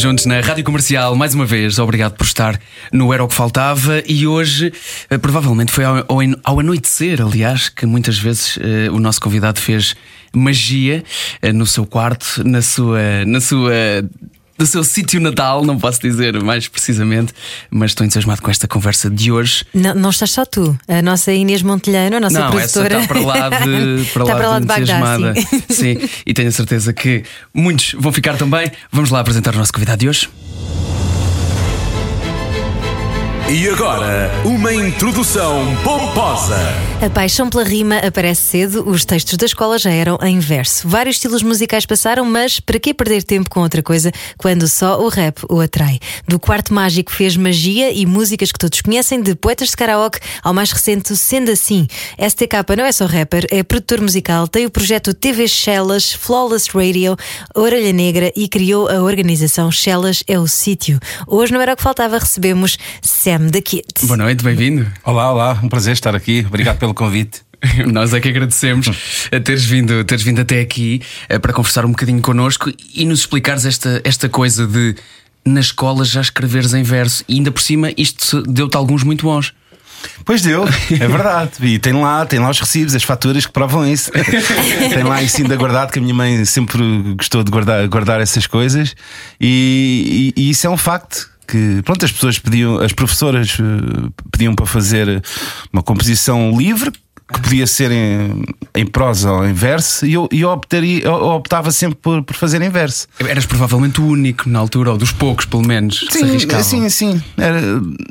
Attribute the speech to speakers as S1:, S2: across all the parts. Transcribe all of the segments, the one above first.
S1: Juntos na Rádio Comercial, mais uma vez, obrigado por estar no Era o que Faltava e hoje, eh, provavelmente foi ao, ao, anoitecer, aliás, que muitas vezes eh, o nosso convidado fez magia eh, no seu quarto, na sua. Na sua do seu sítio natal, não posso dizer mais precisamente, mas estou entusiasmado com esta conversa de hoje.
S2: Não, não estás só tu, a nossa Inês Montelhano, a nossa
S1: não,
S2: produtora.
S1: Essa está para lá de, para
S2: está
S1: lá
S2: para lá de Bagdá,
S1: entusiasmada.
S2: sim.
S1: sim, e tenho a certeza que muitos vão ficar também. Vamos lá apresentar o nosso convidado de hoje.
S3: E agora, uma introdução pomposa.
S2: A paixão pela rima aparece cedo, os textos da escola já eram em verso. Vários estilos musicais passaram, mas para que perder tempo com outra coisa quando só o rap o atrai? Do quarto mágico fez magia e músicas que todos conhecem, de poetas de karaoke ao mais recente Sendo Assim. STK não é só rapper, é produtor musical, tem o projeto TV Shellas, Flawless Radio, Orelha Negra e criou a organização Shellas é o Sítio. Hoje não era o que faltava, recebemos Sam the Kid.
S1: Boa noite, bem-vindo.
S4: Olá, olá, um prazer estar aqui. Obrigado pelo convite.
S1: Nós é que agradecemos a teres vindo, teres vindo até aqui eh, para conversar um bocadinho connosco e nos explicares esta, esta coisa de na escola já escreveres em verso e ainda por cima isto deu-te alguns muito bons.
S4: Pois deu, é verdade. E tem lá, tem lá os recibos, as faturas que provam isso. tem lá isso ainda guardado, que a minha mãe sempre gostou de guardar, guardar essas coisas. E, e- e isso é um facto. Que, pronto, as pessoas pediam, as professoras eh, pediam para fazer uma composição livre, que podia ser em, em prosa ou em verso, e eu, eu, optaria, eu optava sempre por, por fazer em verso.
S1: Eras provavelmente o único na altura, ou dos poucos, pelo menos, que se
S4: Sim,
S1: arriscavam.
S4: sim, sim. Era,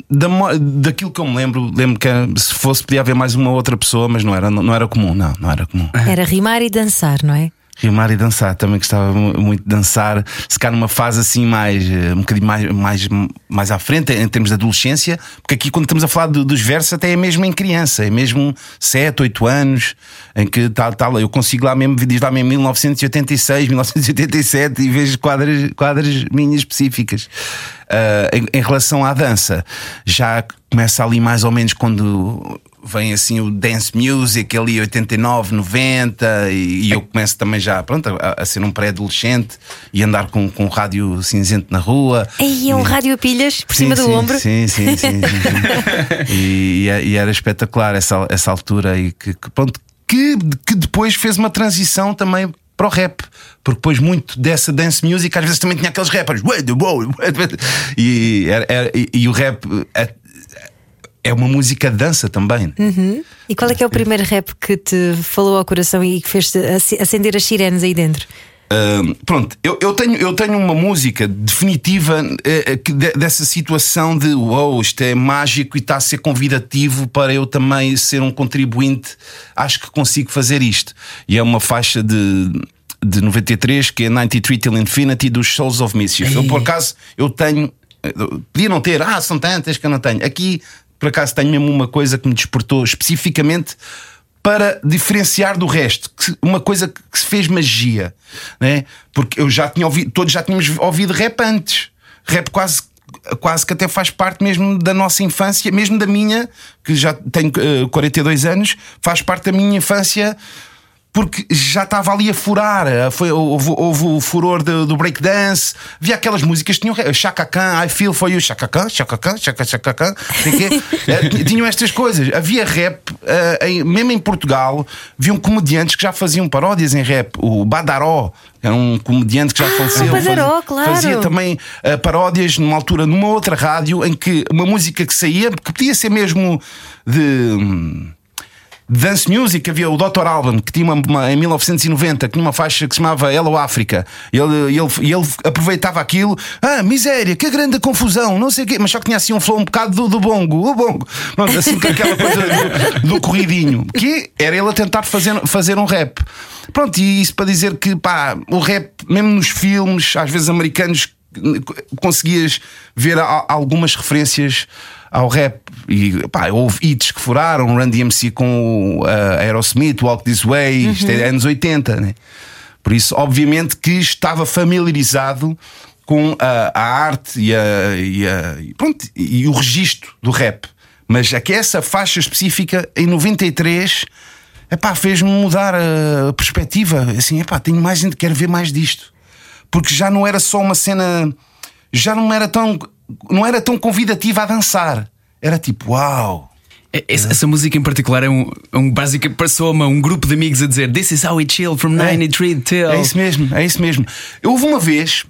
S4: da daquilo que eu me lembro, lembro que se fosse podia haver mais uma outra pessoa, mas não era, não, não era comum, não, não era comum.
S2: Era rimar e dançar, não é?
S4: Rimar e dançar, também gostava mu- muito de dançar, se calhar numa fase assim mais, eh, um bocadinho mais, mais, mais à frente, em termos de adolescência, porque aqui quando estamos a falar do- dos versos, até é mesmo em criança, é mesmo 7, 8 anos, em que tal, tal, eu consigo lá mesmo, diz lá mesmo 1986, 1987 e vejo quadras, quadras minhas específicas. Ah, em, em relação à dança, já começa ali mais ou menos quando vem assim o dance music ali 89, 90 e, e eu começo também já pronto, a, a ser um pré-adolescente e andar com, com um rádio cinzento na rua.
S2: Aí é um rádio a pilhas por cima
S4: Sim,
S2: do
S4: sim,
S2: ombro.
S4: Sim, sim, sim. sim, sim. e, e- e era espetacular essa, essa altura e que, que, pronto, que, que depois fez uma transição também para o rap, porque depois muito dessa dance music às vezes também tinha aqueles rappers e, era- era- e- e o rap é, uma música de dança também.
S2: E qual é que é o primeiro rap que te falou ao coração e que ac- acender as sirenes aí dentro?
S4: Uh, pronto, eu, eu tenho, eu tenho uma música definitiva que de- dessa situação de wow, isto é mágico e está a ser convidativo para eu também ser um contribuinte. Acho que consigo fazer isto. E é uma faixa de, de 93 que é 93 Till Infinity dos Souls of Mischief. Eu, por acaso, eu tenho. eh, Podia não ter, ah, são tantas que eu não tenho. Aqui, por acaso, tenho mesmo uma coisa que me despertou especificamente para diferenciar do resto, uma coisa que se fez magia, né? Porque eu já tinha ouvido, todos já tínhamos ouvido rap antes. Rap quase quase que até faz parte mesmo da nossa infância, mesmo da minha, que já tenho eh, 42 anos, faz parte da minha infância porque já estava ali a furar. eh, Foi, houve, houve o furor do, do breakdance. Havia aquelas músicas que tinham re- Chaka Khan, I Feel For You, Chaka Khan, Chaka Khan, Chaka Chaka Khan. Eh, Tinham estas coisas. Havia rap, eh, em- mesmo em Portugal, haviam comediantes que já faziam paródias em rap. O Badaró. Era um comediante que já faleceu.
S2: o Badaró,
S4: fazia,
S2: claro.
S4: fazia também eh, paródias numa altura numa outra rádio em que uma música que saía, que podia ser mesmo de. Dance Music, havia o Dr. Alban, que tinha uma, uma- em 1990, que tinha uma faixa que se chamava Hello África. Ele, ele, ele aproveitava aquilo, ah, miséria, que grande confusão, não sei o quê, mas só que tinha assim um flow um bocado do, do bongo, o bongo, assim aquela coisa do, do corridinho, que era ele a tentar fazer, fazer um rap. Pronto, e isso para dizer que pá, o rap, mesmo nos filmes, às vezes americanos, conseguias ver algumas referências ao rap. E pá, houve hits que furaram, Run DMC com uh, Aerosmith, Walk This Way,
S2: Uhum.
S4: isto é anos 80, né? Por isso, obviamente, que estava familiarizado com a, a arte e, a, e, a- e pronto, e o registro do rap. Mas aqui essa faixa específica, em 93, epá, fez-me mudar a perspectiva. Assim, epá, tenho mais, quero ver mais disto. Porque já não era só uma cena, já não era tão, não era tão convidativa a dançar. Era tipo, uau.
S1: É- Essa, essa música em particular é um, é um básico passou-me um grupo de amigos a dizer This is how we chill from 93 till.
S4: É isso mesmo, é isso mesmo. Eu houve uma vez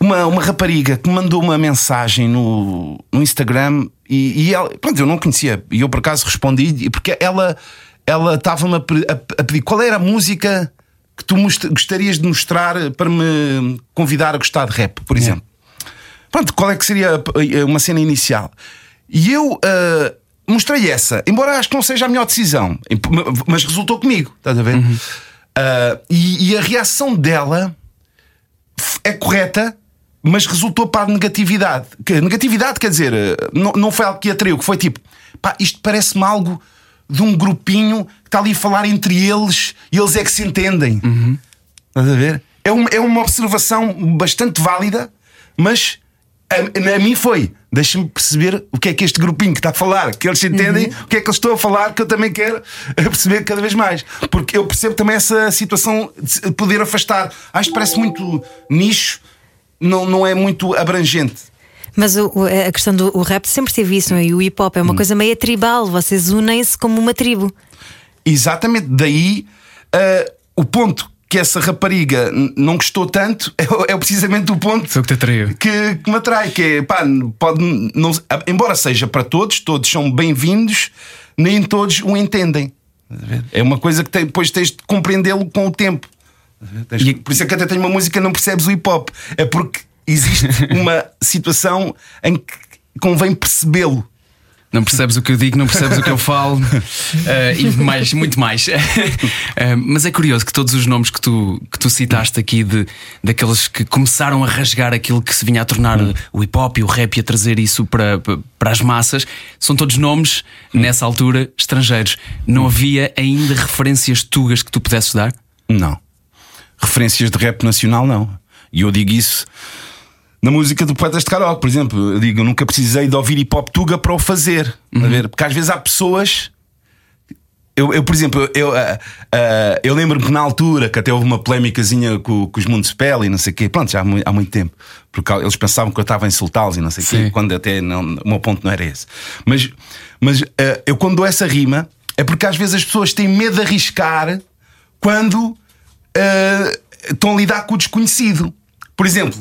S4: uma, uma rapariga que me mandou uma mensagem no, no Instagram e, e ela, pronto, eu não conhecia e eu por acaso respondi porque ela ela estava-me a, a- a pedir qual era a música que tu gostarias de mostrar para me convidar a gostar de rap, por exemplo. Pronto, qual é que seria uma cena inicial? E eu ah, mostrei essa, embora acho que não seja a melhor decisão, mas resultou comigo, estás a ver? Ah, e, e a reação dela é correta, mas resultou para a negatividade. Que negatividade quer dizer, eh, não, não foi algo que atraiu, que foi tipo, pá, isto parece-me algo de um grupinho que está ali a falar entre eles e eles é que se entendem. Estás a ver? É uma, é uma observação bastante válida, mas a, a mim foi. Deixa-me perceber o que é que este grupinho que está a falar, que eles entendem, o que é que eles estão a falar, que eu também quero perceber cada vez mais. Porque eu percebo também essa situação de poder afastar. Acho que parece muito nicho, não, não é muito abrangente.
S2: Mas o- a questão do rap sempre teve isso, não é? E o hip hop é uma coisa meio tribal, vocês unem-se como uma tribo.
S4: Exatamente, daí ah, o ponto que essa rapariga não gostou tanto é, é precisamente o ponto
S1: Foi que te atraiu.
S4: que, que me atrai, que é pá, pode não, embora seja para todos, todos são bem-vindos, nem todos o entendem. É uma coisa que tem- depois tens de compreendê-lo com o tempo.
S1: E-
S4: Por isso é que até tenho uma música Não Percebes o Hip Hop. É porque existe uma situação em que convém percebê-lo.
S1: Não percebes o que eu digo, não percebes o que eu falo eh, e mais, muito mais. Eh, mas é curioso que todos os nomes que tu, que tu citaste aqui, de, daqueles que começaram a rasgar aquilo que se vinha a tornar o hip hop e o rap e a trazer isso para, para as massas, são todos nomes, nessa altura, estrangeiros. Não havia ainda referências tugas que tu pudesses dar?
S4: Não. Referências de rap nacional, não. E eu digo isso na música do Poetas de Karaoke, por exemplo. Eu digo, eu nunca precisei de ouvir hip hop tuga para o fazer. A ver? Porque às vezes há pessoas. Eu, eu, por exemplo, eu, ah, ah, eu lembro-me que na altura que até houve uma polémicazinha com, com os Municipal e não sei o quê, pronto, já há muito, há muito tempo, porque eles pensavam que eu estava a insultá-los e não sei o quê, quando até não, o meu ponto não era esse. Mas, mas ah, eu quando dou essa rima é porque às vezes as pessoas têm medo de arriscar quando estão a lidar com o desconhecido. Por exemplo,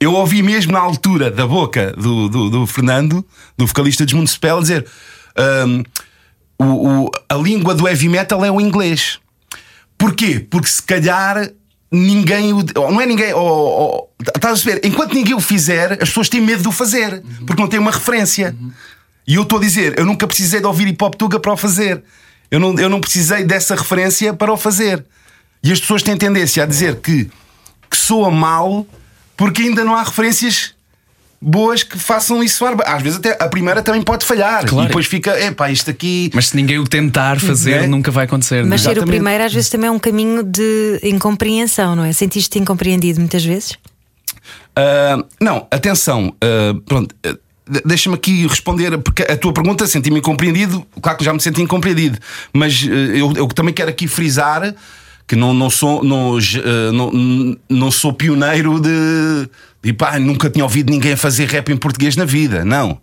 S4: eu ouvi mesmo na altura da boca do, do, do Fernando, do vocalista dos Municipal, dizer ahm, o, o- a língua do heavy metal é o inglês. Porquê? Porque se calhar ninguém o. Não é ninguém. Ou, estás a ver? Enquanto ninguém o fizer, as pessoas têm medo de o fazer, porque não têm uma referência. E eu estou a dizer, eu nunca precisei de ouvir hip hop tuga para o fazer. Eu não, eu não precisei dessa referência para o fazer. E as pessoas têm tendência a dizer que, que soa mal porque ainda não há referências boas que façam isso. soar. Às vezes até a primeira também pode falhar.
S1: Claro.
S4: E depois fica, epá, isto aqui.
S1: Mas se ninguém o tentar fazer,
S4: É.
S1: nunca vai acontecer.
S2: Mas
S1: não é?
S2: ser o primeiro às vezes também é um caminho de incompreensão, não é? Sentiste-te incompreendido muitas vezes?
S4: Ah, não, atenção, ah, pronto. de- Deixa-me aqui responder, porque a tua pergunta senti-me incompreendido. Claro que já me senti incompreendido, mas eu, eu também quero aqui frisar que não, não, sou, não, ah, não, não sou pioneiro de, de pá, nunca tinha ouvido ninguém fazer rap em português na vida. Não.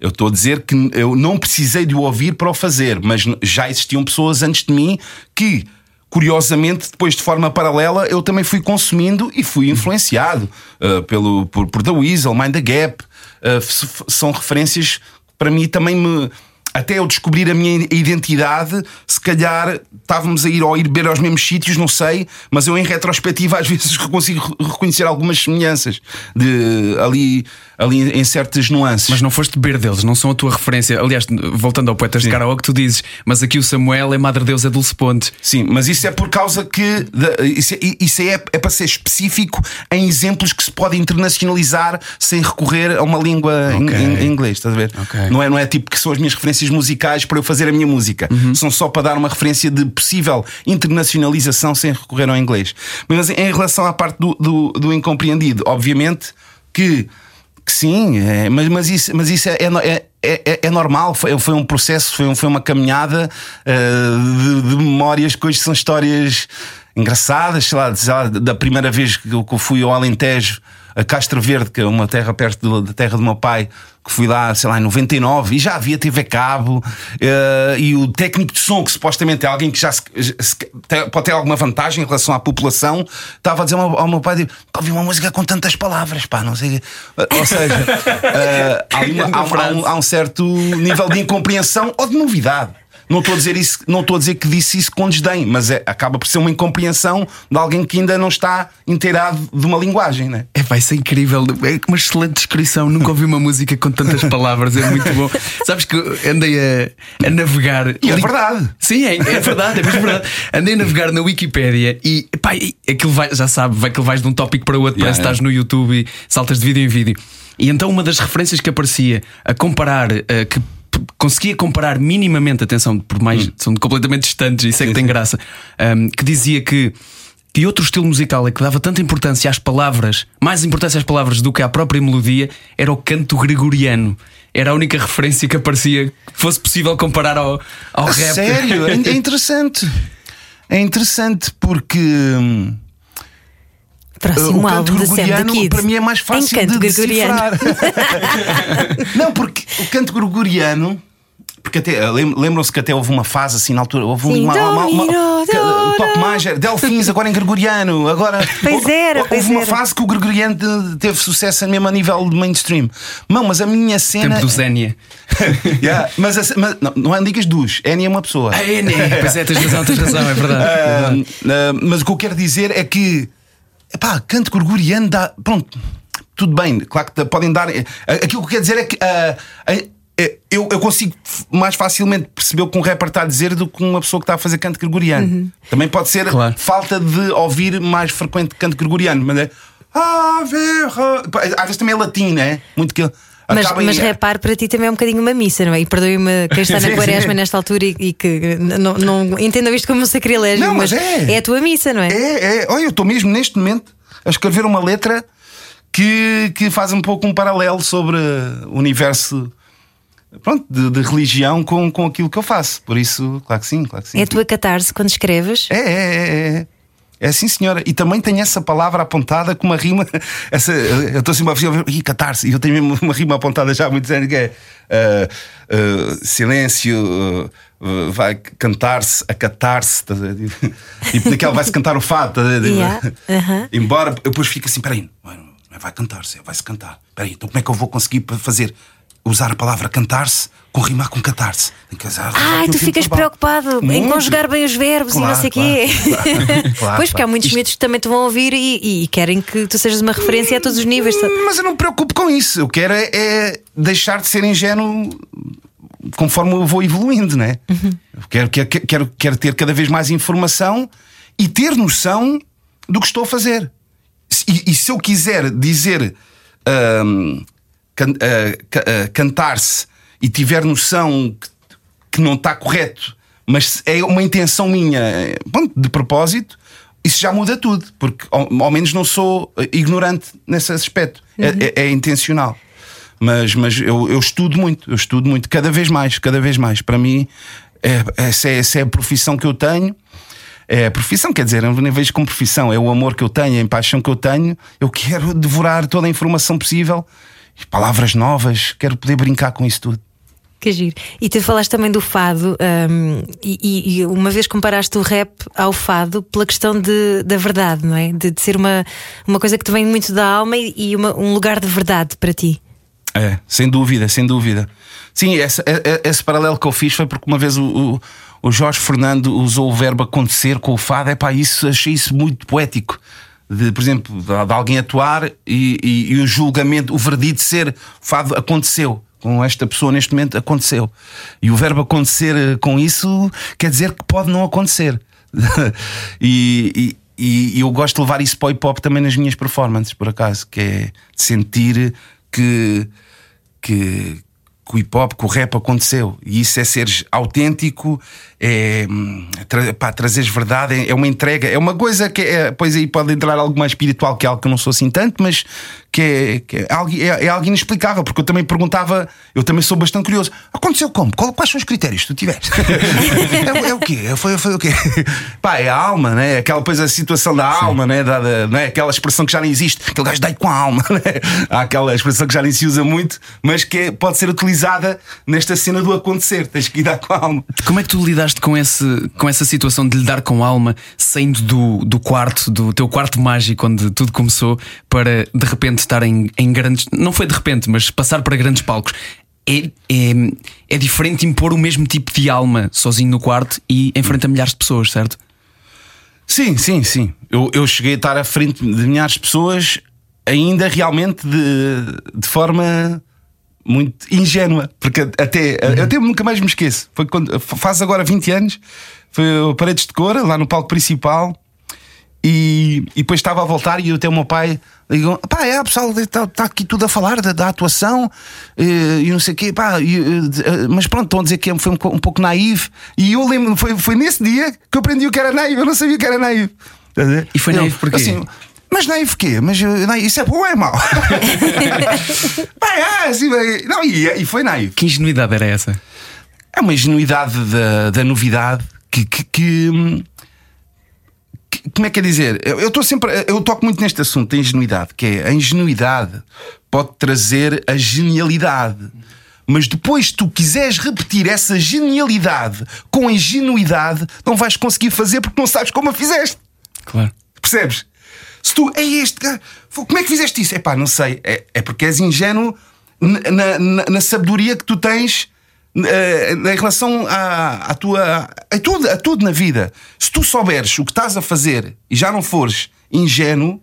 S4: Eu estou a dizer que eu não precisei de o ouvir para o fazer, mas já existiam pessoas antes de mim que curiosamente, depois de forma paralela, eu também fui consumindo e fui influenciado uh, pelo, por, por The Weasel, Mind the Gap. Uh, são referências que para mim também me até eu descobrir a minha identidade, se calhar estávamos a ir ou a ir beber aos mesmos sítios, não sei, mas eu em retrospectiva às vezes consigo reconhecer algumas semelhanças de ali, ali em certas nuances.
S1: Mas não foste beber deles, não são a tua referência. Aliás, voltando ao Poetas de Karaoke, tu dizes, mas aqui o Samuel é Madre Deus, é Dulce Ponte.
S4: Sim, mas isso é por causa que isso, é, isso é, é para ser específico em exemplos que se pode internacionalizar sem recorrer a uma língua em-
S1: Ok.
S4: em, em inglês, estás a ver?
S1: Ok.
S4: Não, é, não é tipo que são as minhas referências musicais para eu fazer a minha música.
S1: Uhum.
S4: São só para dar uma referência de possível internacionalização sem recorrer ao inglês. Mas em relação à parte do, do, do incompreendido, obviamente que. Que sim, é, mas, mas isso, mas isso é, é, é, é- é normal, foi, foi um processo, foi, foi uma caminhada uh, de, de memórias que hoje são histórias engraçadas, sei lá, sei lá, da primeira vez que que eu fui ao Alentejo, a Castro Verde, que é uma terra perto da terra do meu pai, que fui lá, sei lá, em 99 e já havia TV Cabo uh, e o técnico de som, que supostamente é alguém que já se- se- tem- pode ter alguma vantagem em relação à população, estava a dizer ao, ao meu pai: "Nunca ouvi uma música com tantas palavras, pá, não sei. Ou seja, uh, há, uma- há há um, há um certo nível de incompreensão ou de novidade. Não estou a dizer isso, não estou a dizer que disse isso com desdém, mas é- acaba por ser uma incompreensão de alguém que ainda não está inteirado de uma linguagem, né?
S1: É, vai ser incrível. É uma excelente descrição. Nunca ouvi uma música com tantas palavras. É muito bom. Sabes que andei a, a navegar.
S4: E é verdade.
S1: Sim, é, é verdade, é mesmo verdade. Andei a navegar na Wikipédia e pá, aquilo vai, já sabe, vai que vais de um tópico para o outro,
S4: Yeah,
S1: parece que estás no YouTube e saltas de vídeo em vídeo. E então uma das referências que aparecia a comparar, eh, que conseguia comparar minimamente, atenção, por mais são completamente distantes, isso é que tem graça, ahm, que dizia que. Que outro estilo musical é que dava tanta importância às palavras, mais importância às palavras do que à própria melodia, era o canto gregoriano. Era a única referência que aparecia que fosse possível comparar ao, ao
S4: A
S1: rap.
S4: sério, é é interessante. É interessante porque. hum,
S2: Próximo
S4: o canto
S2: álbum da Sam the
S4: gregoriano
S2: Kid.
S4: para mim é mais fácil
S2: em canto
S4: de
S2: gregoriano.
S4: decifrar. não, porque o canto gregoriano. Porque até lem- lembram-se que até houve uma fase assim na altura, houve
S2: Sim,
S4: uma, uma, uma, uma- o top era Delfins, agora em gregoriano, agora
S2: Pois
S4: houve-
S2: era,
S4: houve
S2: pois
S4: uma
S2: era.
S4: fase que o gregoriano te- teve sucesso mesmo a nível de mainstream. Não, mas a minha cena
S1: Tempo do Zénia.
S4: Yeah, mas, a- mas não, não é ligas dos, Enya é uma pessoa.
S1: Ah, é, né? Pois é, tens razão, tens razão, é verdade.
S4: Ah, ah, mas o que eu quero dizer é que epá, canto gregoriano dá. Pronto, tudo bem, claro que podem dar. eh, Aquilo que eu quero dizer é que eh, eu, eu consigo mais facilmente perceber o que um rapper está a dizer do que uma pessoa que está a fazer canto gregoriano. Também pode ser
S1: Claro.
S4: falta de ouvir mais frequente canto gregoriano, mas é. Pá, Às vezes também é latim, né? Muito que.
S2: Mas, mas repare, para ti também é um bocadinho uma missa, não é? E perdoe-me quem está na quaresma nesta altura e, e que não, não entendam isto como um sacrilégio,
S4: Não, mas é.
S2: a tua missa, não é?
S4: É, é. Olha, eu estou mesmo neste momento a escrever uma letra que, que faz um pouco um paralelo sobre o universo pronto, de, de religião com, com aquilo que eu faço. Por isso, claro que sim, claro que sim.
S2: É a tua catarse quando escreves?
S4: É, é, é, é. É sim, senhora. E também tem essa palavra apontada com uma rima. Essa, eu estou assim uma vez a ver. Ih, catarse. E eu tenho mesmo uma rima apontada já há muitos anos que é ah, ah, silêncio. ah, vai cantar-se, acatar-se. ver? Tipo, daquela vai-se cantar o fado. ver?
S2: Yeah, aham.
S4: Embora eu depois fico assim: peraí, é- é vai cantar-se, vai-se cantar. Peraí, então como é que eu vou conseguir fazer? Usar a palavra cantar-se com rimar com catar-se.
S2: Ai, tu ficas preocupado em
S4: Muito.
S2: conjugar bem os verbos e não
S4: Claro,
S2: sei o quê.
S4: claro, claro, claro,
S2: pois, porque há
S4: claro.
S2: muitos miúdos que também te vão ouvir e, e querem que tu sejas uma referência a todos os níveis.
S4: Mas eu não me preocupo com isso. Eu quero é, é deixar de ser ingênuo conforme eu vou evoluindo, né? Eu Quero, quero, quero, quero ter cada vez mais informação e ter noção do que estou a fazer. E, e se eu quiser dizer ahm, can- ca- ah, cantar-se e tiver noção que, que não está correto, mas é uma intenção minha eh, de propósito, isso já muda tudo, porque ao, ao menos não sou ignorante nesse aspecto. É- É, é intencional. Mas, mas eu, eu estudo muito, eu estudo muito, cada vez mais, cada vez mais. Para mim, é, essa, é, essa é a profissão que eu tenho. É a profissão, quer dizer, eu nem vejo como profissão, é o amor que eu tenho, a paixão que eu tenho. Eu quero devorar toda a informação possível, palavras novas, quero poder brincar com isso tudo.
S2: Que giro. E tu falaste também do fado, hum, e, e- e uma vez comparaste o rap ao fado pela questão de, da verdade, não é? De, de ser uma, uma coisa que te vem muito da alma e, e uma- um lugar de verdade para ti.
S4: É, sem dúvida, sem dúvida. Sim, esse, esse, paralelo que eu fiz foi porque uma vez o, o, o Jorge Fernando usou o verbo acontecer com o fado. É pá, isso achei isso muito poético. De, por exemplo, de, alguém atuar e, e, e, o julgamento, o verdito ser fado aconteceu. Com esta pessoa neste momento aconteceu. E o verbo acontecer eh, com isso quer dizer que pode não acontecer. e, e, eu gosto de levar isso para o hip hop também nas minhas performances, por acaso, que é sentir que, que, que o hip hop, que o rap aconteceu. E isso é seres autêntico, é tra, pá, trazeres verdade, é, é, uma entrega, é uma coisa que é, pois aí pode entrar algo mais espiritual, que é algo que eu não sou assim tanto, mas que é, que é, algo, é, é algo inexplicável, porque eu também perguntava, eu também sou bastante curioso. Aconteceu como? Qual, quais são os critérios que tu tiveste? é, é, o quê? Foi, foi o quê? Pá, é a alma, né? Aquela coisa, a situação da Sim. alma, né? Da, da, né? Aquela expressão que já nem existe, aquele gajo dá com a alma, né? Há aquela expressão que já nem se usa muito, mas que é, pode ser utilizada nesta cena do acontecer, tens que lidar com a alma.
S1: Como é que tu lidaste com, esse, com essa situação de lidar com a alma, saindo do, do quarto, do teu quarto mágico, onde tudo começou, para de repente estar em, em grandes. Não foi de repente, mas passar para grandes palcos. É, é, é diferente impor o mesmo tipo de alma sozinho no quarto e em frente a milhares de pessoas, certo?
S4: Sim, sim, sim. Eu, eu cheguei a estar à frente de milhares de pessoas, ainda realmente de, de forma muito ingênua, porque até, uhum. até nunca mais me esqueço. Foi quando, faz agora 20 anos, foi o Paredes de Cora, lá no palco principal. E, e depois estava a voltar e até o meu pai ligou: pá, é, pessoal, está tá aqui tudo a falar da, da atuação e, eh, e, não sei o quê, pá, e, eh, mas pronto, estão a dizer que foi um, um pouco naive. E eu lembro, foi, foi nesse dia que eu aprendi o que era naive, eu não sabia o que era naive.
S1: E foi naive porquê? Assim,
S4: mas naive quê? Mas eh, naive, isso é bom ou é mau? Pai, ah, assim, não, e, e foi naive.
S1: Que ingenuidade era essa?
S4: É uma ingenuidade da, da novidade que, que, que hum, como é que é dizer? Eu estou sempre. Eu toco muito neste assunto da ingenuidade, que é a ingenuidade pode trazer a genialidade. Mas depois, tu quiseres repetir essa genialidade com ingenuidade, não vais conseguir fazer porque não sabes como a fizeste.
S1: Claro.
S4: Percebes? Se tu é este cara, como é que fizeste isso? É pá, não sei. É, é porque és ingênuo na, na, na sabedoria que tu tens em relação à, à tua. A tudo, a tudo na vida. Se tu souberes o que estás a fazer e já não fores ingênuo,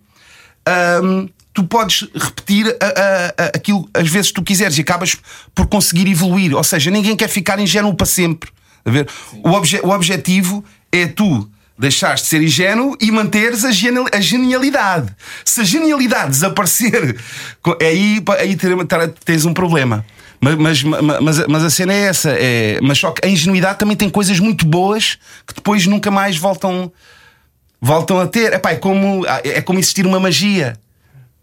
S4: tu podes repetir a, a, a, aquilo às vezes tu quiseres e acabas por conseguir evoluir. Ou seja, ninguém quer ficar ingênuo para sempre. A ver? O, obje, o objetivo é tu deixares de ser ingênuo e manteres a, genialidade. Se a genialidade desaparecer, aí, aí tens um problema. Mas, mas, mas, mas, a cena é essa. É, mas só que a ingenuidade também tem coisas muito boas que depois nunca mais voltam, voltam a ter. Epá, é, como, é como existir uma magia.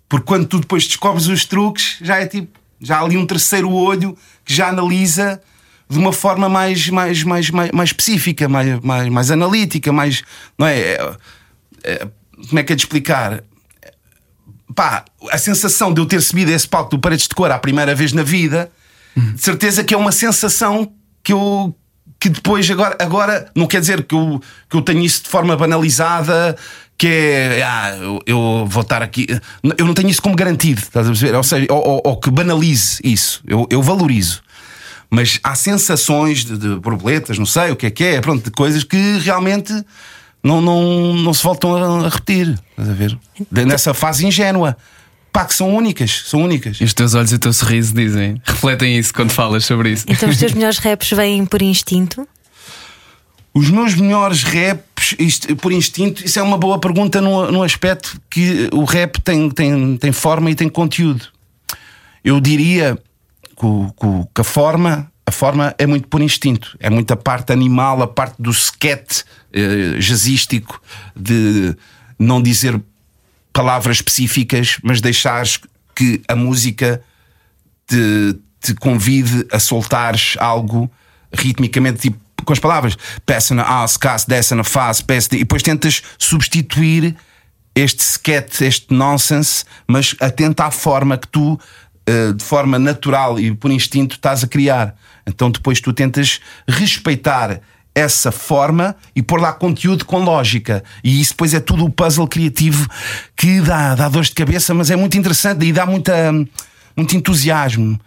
S4: Porque quando tu depois descobres os truques, já é tipo. Já há ali um terceiro olho que já analisa de uma forma mais, mais, mais, mais, mais específica, mais, mais, mais analítica, mais. Não é? é, é como é que é de explicar? Pá, a sensação de eu ter subido esse palco do Paredes de Cor a primeira vez na vida de certeza que é uma sensação que eu que depois agora, agora não quer dizer que eu, que eu tenho isso de forma banalizada, que é ah, eu, eu vou estar aqui. Eu não tenho isso como garantido, estás a perceber? Ou seja, ou, ou, ou que banalize isso. Eu, eu valorizo. Mas há sensações de, de borboletas, não sei o que é que é, pronto, de coisas que realmente não, não, não se voltam a repetir. Estás a ver? Nessa fase ingênua pá, que são únicas, são únicas.
S1: E os teus olhos e o teu sorriso dizem, refletem isso quando falas sobre isso.
S2: Então os teus melhores raps vêm por instinto?
S4: Os meus melhores raps, isto, por instinto, isso é uma boa pergunta no, no aspecto que o rap tem, tem, tem forma e tem conteúdo. Eu diria que, que a forma a forma é muito por instinto, é muita parte animal, a parte do skate eh, jazzístico, de não dizer palavras específicas, mas deixares que a música te, te convide a soltares algo ritmicamente, tipo com as palavras peça na as, cas, dessa na faz, peça, e depois tentas substituir este sketch, este nonsense, mas atenta à forma que tu, eh, de forma natural e por instinto, estás a criar. Então depois tu tentas respeitar essa forma e pôr lá conteúdo com lógica. E isso depois é tudo o puzzle criativo que dá, dá dores de cabeça, mas é muito interessante e dá muita, muito entusiasmo.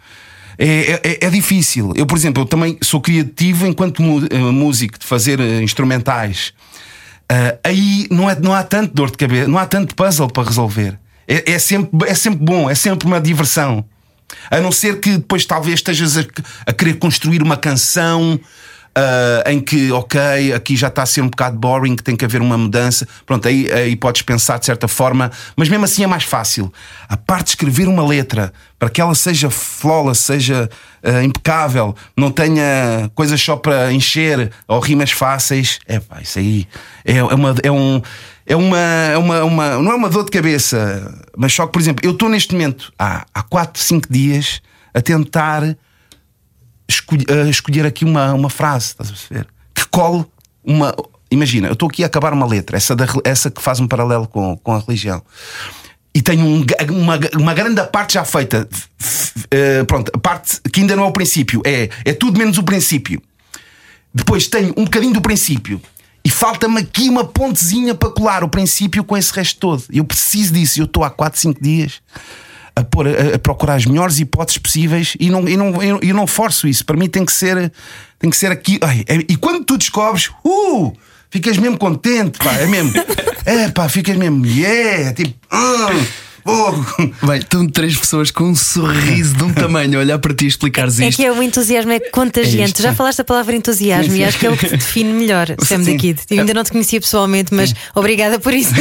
S4: é, é, é difícil. Eu, por exemplo, eu também sou criativo enquanto músico de fazer instrumentais. Uh, aí não, é, não há tanto dor de cabeça, não há tanto puzzle para resolver. É, é, sempre, é sempre bom, é sempre uma diversão. A não ser que depois talvez estejas a, a querer construir uma canção uh, em que, ok, aqui já está a ser um bocado boring, que tem que haver uma mudança. Pronto, aí, aí podes pensar de certa forma, mas mesmo assim é mais fácil. A parte de escrever uma letra para que ela seja flawless, seja uh, impecável, não tenha coisas só para encher ou rimas fáceis, é pá, isso aí é, é, uma, é um. É uma, é uma, uma, não é uma dor de cabeça, mas só que, por exemplo, eu estou neste momento há, há 4, 5 dias a tentar escolher, escolher aqui uma, uma frase, estás a perceber? Que cole uma. Imagina, eu estou aqui a acabar uma letra, essa, da, essa que faz um paralelo com, com a religião. E tenho um, uma, uma grande parte já feita. Uh, pronto, a parte que ainda não é o princípio, é, é tudo menos o princípio. Depois tenho um bocadinho do princípio. E falta-me aqui uma pontezinha para colar o princípio com esse resto todo. Eu preciso disso. Eu estou há 4, 5 dias a, pôr, a, a, procurar as melhores hipóteses possíveis e não, e não, eu, eu não forço isso. Para mim tem que ser, tem que ser aqui. Ai, é, e quando tu descobres, uh, ficas mesmo contente, pá, é mesmo. é pá, ficas mesmo, yeah, tipo. Uh,
S1: Oh. Bem, estão três pessoas com um sorriso de um tamanho a olhar para ti e explicares
S2: é
S1: isto.
S2: É que é o entusiasmo é contagiante. É Já falaste a palavra entusiasmo sim, sim. e acho que é o que te define melhor, Sam da Kid. Eu ainda não te conhecia pessoalmente, mas sim. obrigada por isso.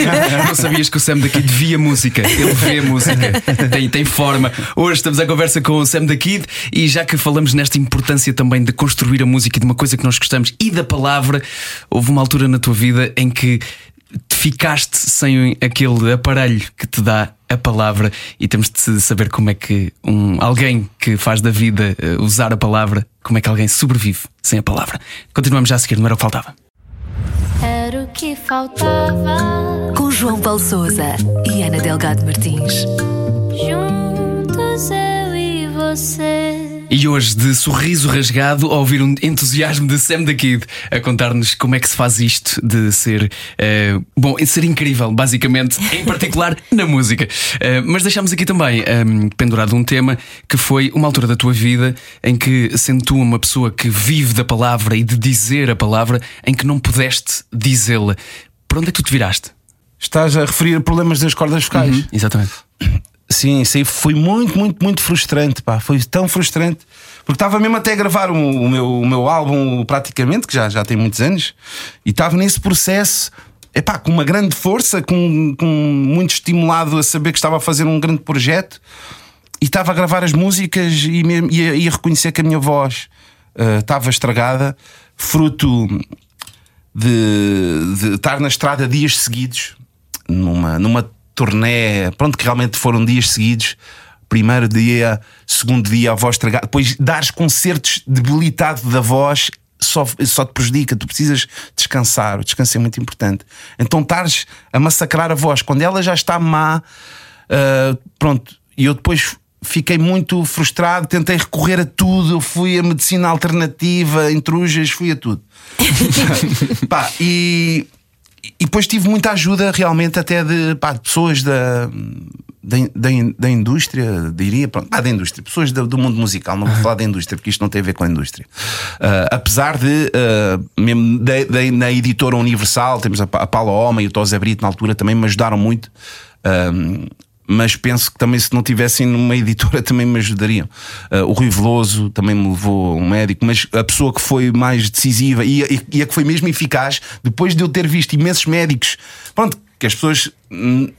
S1: Não sabias que o Sam da Kid via música, ele vê música, tem, tem forma. Hoje estamos à conversa com o Sam da Kid e já que falamos nesta importância também de construir a música e de uma coisa que nós gostamos e da palavra, houve uma altura na tua vida em que ficaste sem aquele aparelho que te dá a palavra e temos de saber como é que um, alguém que faz da vida uh, usar a palavra, como é que alguém sobrevive sem a palavra. Continuamos já a seguir, não era o que faltava.
S5: Era o que faltava.
S6: Com João Paulo Souza e Ana Delgado Martins.
S5: Juntos eu e você.
S1: E hoje, de sorriso rasgado, a ouvir um entusiasmo de Sam the Kid a contar-nos como é que se faz isto de ser uh, bom, de ser incrível, basicamente, em particular na música. Uh, mas deixámos aqui também um, ehm, pendurado um tema que foi uma altura da tua vida em que, sendo tu uma pessoa que vive da palavra e de dizer a palavra, em que não pudeste dizê-la. Para onde é que tu te viraste?
S4: Estás a referir a problemas das cordas vocais? Uhum,
S1: exatamente.
S4: Sim, isso aí foi muito, muito, muito frustrante, pá. Foi tão frustrante. Porque estava mesmo até a gravar o, o, meu, o meu álbum praticamente, que já, já tem muitos anos, e estava nesse processo, epá, com uma grande força, com, com muito estimulado a saber que estava a fazer um grande projeto, e estava a gravar as músicas e, mesmo, e, a, e a reconhecer que a minha voz uh, estava estragada, fruto de, de estar na estrada dias seguidos, numa, numa turnê, pronto, que realmente foram dias seguidos. Primeiro dia, segundo dia, a voz estragada. Depois, dares concertos debilitado da voz só, só te prejudica. Tu precisas descansar. O descanso é muito importante. Então, estares a massacrar a voz quando ela já está má. Uh, pronto, e eu depois fiquei muito frustrado, tentei recorrer a tudo, fui a medicina alternativa, intrujas, fui a tudo. Pá, e e depois tive muita ajuda realmente até de, pá, pessoas da, da, da, da, indústria, diria, pronto, da indústria, pessoas do, do mundo musical, não vou falar da indústria porque isto não tem a ver com a indústria. Uh, apesar de, uh, mesmo de, de, na editora Universal, temos a, a Paula Homem e o Tosé Brito na altura também me ajudaram muito. Uh, mas penso que também se não tivessem numa editora também me ajudariam. Uh, o Rui Veloso também me levou um médico, mas a pessoa que foi mais decisiva e, e, e, a que foi mesmo eficaz, depois de eu ter visto imensos médicos, pronto, que as pessoas. Hum,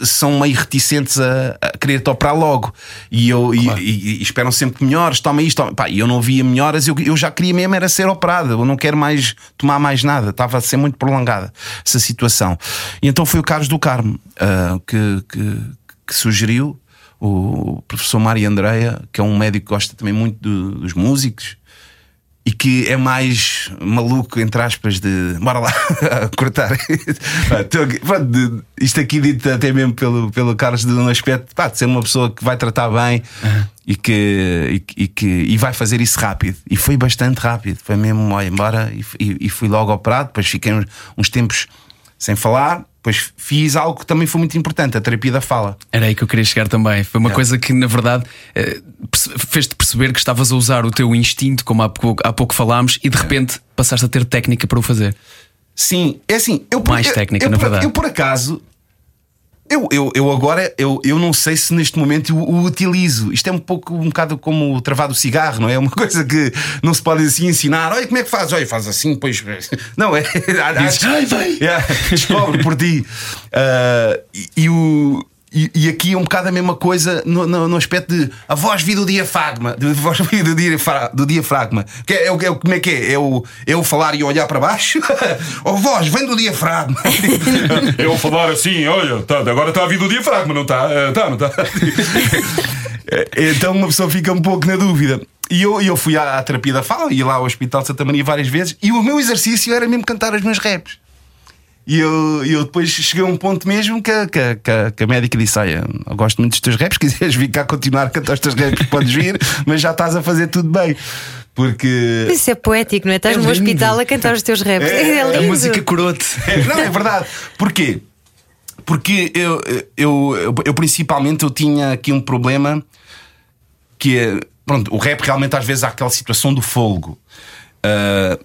S4: são meio reticentes a, a querer te operar logo e, eu, claro. e, e, esperam sempre melhores, toma isto, toma. Pá, eu não via melhoras, eu, eu já queria mesmo era ser operado, eu não quero mais tomar mais nada, estava a ser muito prolongada essa situação. E então foi o Carlos do Carmo uh, que, que que sugeriu o professor Mário Andreia, que é um médico que gosta também muito do, dos músicos e que é mais maluco, entre aspas, de bora lá cortar. Isto aqui dito até mesmo pelo, pelo Carlos de um aspecto pá, de ser uma pessoa que vai tratar bem uhum. e, que, e, e, que e vai fazer isso rápido. E foi bastante rápido. Foi mesmo, olha, embora e, e, fui logo operado. Depois fiquei uns, uns tempos sem falar depois fiz algo que também foi muito importante, a terapia da fala.
S1: Era aí que eu queria chegar também. Foi uma coisa que, na verdade, eh, fez-te perceber que estavas a usar o teu instinto, como há pouco, há pouco falámos, e de repente passaste a ter técnica para o fazer.
S4: Sim, é assim. Eu,
S1: Mais
S4: eu-
S1: técnica,
S4: eu,
S1: na verdade.
S4: Eu, por acaso, eu, eu, eu agora, eu, eu não sei se neste momento o, o utilizo. Isto é um pouco, um bocado como o travar do cigarro, não é? É uma coisa que não se pode assim ensinar. Olha, como é que faz? Olha, faz assim, pois. Não, é.
S1: Dizes, "Ai, vai."
S4: Yeah, descobre por ti. Ah, e, e o. E, e aqui é um bocado a mesma coisa no, no, no aspecto de a voz vir do diafragma, de a voz vir do, diafra, do diafragma. Que é, é, é, como é que é? É o, é o falar e olhar para baixo? Ou voz vem do diafragma?
S7: Eu falar assim, olha, tá, agora está a vir do diafragma, não está? Está, não está?
S4: então uma pessoa fica um pouco na dúvida. E eu, eu fui à, à terapia da fala, ia lá ao Hospital de Santa Maria várias vezes, e o meu exercício era mesmo cantar os meus raps. E eu, eu depois cheguei a um ponto mesmo que, a- que, a- que, a- médica disse: Olha, eu gosto muito dos teus raps, quiseres vir cá continuar a cantar os teus raps, podes vir, mas já estás a fazer tudo bem. Porque.
S2: Isso é poético, não é? Estás
S1: É
S2: no
S1: lindo.
S2: hospital a cantar os teus raps.
S4: É,
S2: É,
S4: a
S1: música curou-te.
S4: É, Não, é verdade. Porquê? Porque eu, eu, eu, eu principalmente eu tinha aqui um problema que é. Pronto, o rap realmente às vezes há aquela situação do folgo. Ah,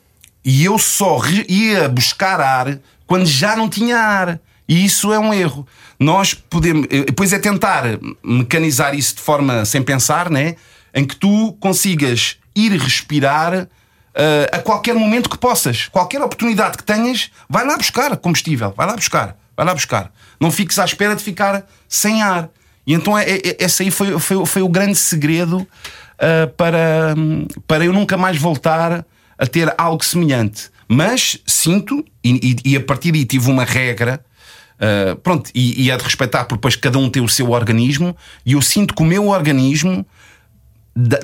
S4: e eu só ia buscar ar quando já não tinha ar. E isso é um erro. Nós podemos. eh, Depois é tentar mecanizar isso de forma sem pensar, né? Em que tu consigas ir respirar ah, a qualquer momento que possas. Qualquer oportunidade que tenhas, vai lá buscar combustível. Vai lá buscar. Vai lá buscar. Não fiques à espera de ficar sem ar. E então é, é- esse aí foi, foi, foi o grande segredo ah, para, para eu nunca mais voltar a ter algo semelhante. Mas sinto, e, e- a partir daí tive uma regra, ah, pronto, e, e de respeitar, porque depois cada um tem o seu organismo, e eu sinto que o meu organismo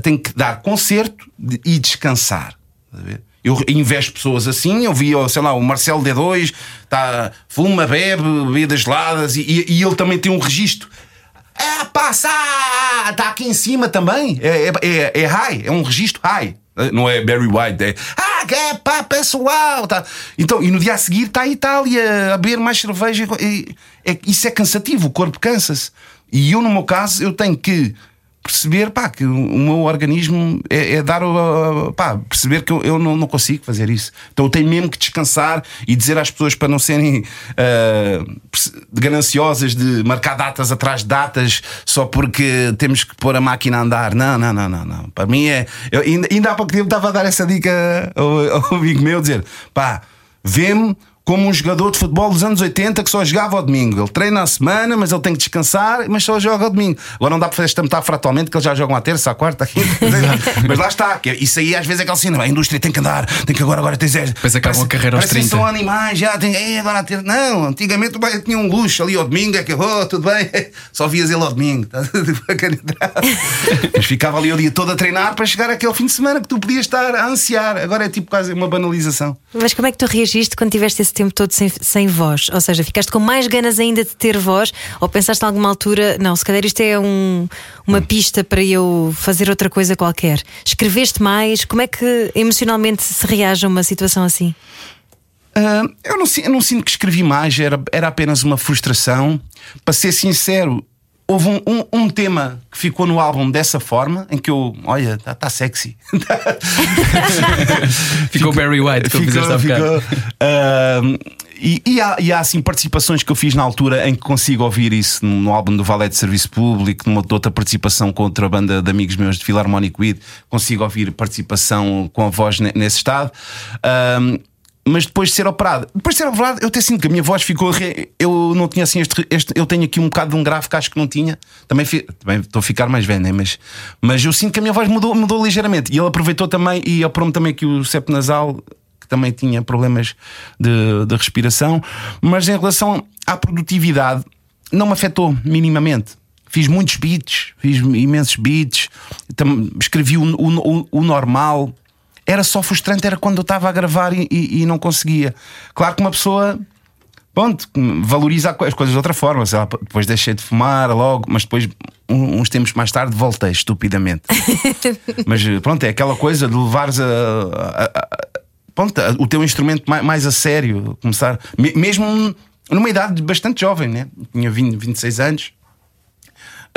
S4: tem que dar concerto e descansar. Eu investo pessoas assim, eu vi, sei lá, o Marcelo D2, tá, fuma, bebe, bebidas geladas, e, e- e ele também tem um registro. É, passa! Está aqui em cima também. É, é, é, é high, é um registro high. Não é Barry White, é. Ah, que é pá, pessoal! Tá. Então, e no dia a seguir está a Itália a beber mais cerveja. E, é, isso é cansativo, o corpo cansa-se. E eu, no meu caso, eu tenho que perceber pá, que o meu organismo é, é dar o. pá, perceber que eu, eu não, não consigo fazer isso. Então eu tenho mesmo que descansar e dizer às pessoas para não serem ah, gananciosas de marcar datas atrás de datas só porque temos que pôr a máquina a andar. Não, não, não, não. não. Para mim é. Eu, ainda, ainda há pouco tempo estava a dar essa dica ao, ao amigo meu, dizer pá, vê-me como um jogador de futebol dos anos 80 que só jogava ao domingo. Ele treina a semana, mas ele tem que descansar, mas só joga ao domingo. Agora não dá para fazer esta metáfora atualmente que eles já jogam à terça, à quarta, à quinta. mas lá está. Isso aí às vezes é aquele síndrome. A indústria tem que andar, tem que agora, agora tens.
S1: Depois acabam a carreira aos
S4: parece que
S1: 30.
S4: São animais, já tem. "Ei, agora ter. Não, antigamente o pai tinha um luxo ali ao domingo, é que, oh, tudo bem, só vias ele ao domingo. tá bacana. mas ficava ali o dia todo a treinar para chegar àquele fim de semana que tu podias estar a ansiar. Agora é tipo quase uma banalização.
S2: Mas como é que tu reagiste quando tiveste esse tempo todo sem, sem voz? Ou seja, ficaste com mais ganas ainda de ter voz? Ou pensaste em alguma altura, não, se calhar isto é um- uma pista para eu fazer outra coisa qualquer? Escreveste mais? Como é que emocionalmente se reage a uma situação assim?
S4: Ah, eu, não, eu não sinto que escrevi mais, era, era apenas uma frustração. Para ser sincero, houve um, um- um tema que ficou no álbum dessa forma, em que eu, olha, está tá sexy.
S1: Ficou Barry White, como fizeste há bocado.
S4: Ah, e, e há, e há assim participações que eu fiz na altura em que consigo ouvir isso no, no álbum do Valé de Serviço Público, numa outra participação com outra banda de amigos meus de Philharmonic Weed, consigo ouvir participação com a voz ne- nesse estado. Ah, mas depois de ser operado, depois de ser operado, eu até sinto que a minha voz ficou. re- Eu não tinha assim este, este- Eu tenho aqui um bocado de um grave que acho que não tinha. Também, fi- também estou a ficar mais velho, né? mas, mas eu sinto que a minha voz mudou, mudou ligeiramente. E ele aproveitou também e operou-me também aqui o septo nasal, que também tinha problemas de, de respiração. Mas em relação à produtividade, não me afetou minimamente. Fiz muitos beats, fiz imensos beats, escrevi o- o- o normal. Era só frustrante, era quando eu estava a gravar e, e- e não conseguia. Claro que uma pessoa pronto, valoriza as coisas de outra forma. sei lá, depois deixei de fumar logo, mas depois, uns tempos mais tarde, voltei estupidamente. mas pronto, é aquela coisa de levares a, a- a- pronto, o teu instrumento mais, mais a sério. Começar, me- mesmo numa idade bastante jovem, né? tinha 20, 26 anos.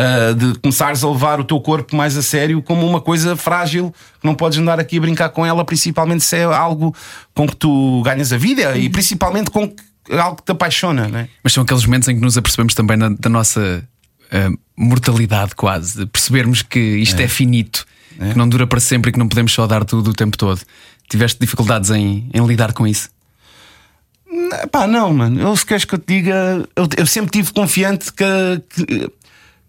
S4: Uh, de começares a levar o teu corpo mais a sério como uma coisa frágil que não podes andar aqui a brincar com ela, principalmente se é algo com que tu ganhas a vida e principalmente com que, algo que te apaixona. Né?
S1: Mas são aqueles momentos em que nos apercebemos também na- da nossa uh, mortalidade, quase, de percebermos que isto é, finito, que não dura para sempre e que não podemos só dar tudo o tempo todo. Tiveste dificuldades em, em lidar com isso?
S4: Pá, não, mano. Eu, se queres que eu te diga, eu, eu sempre tive confiante que, que,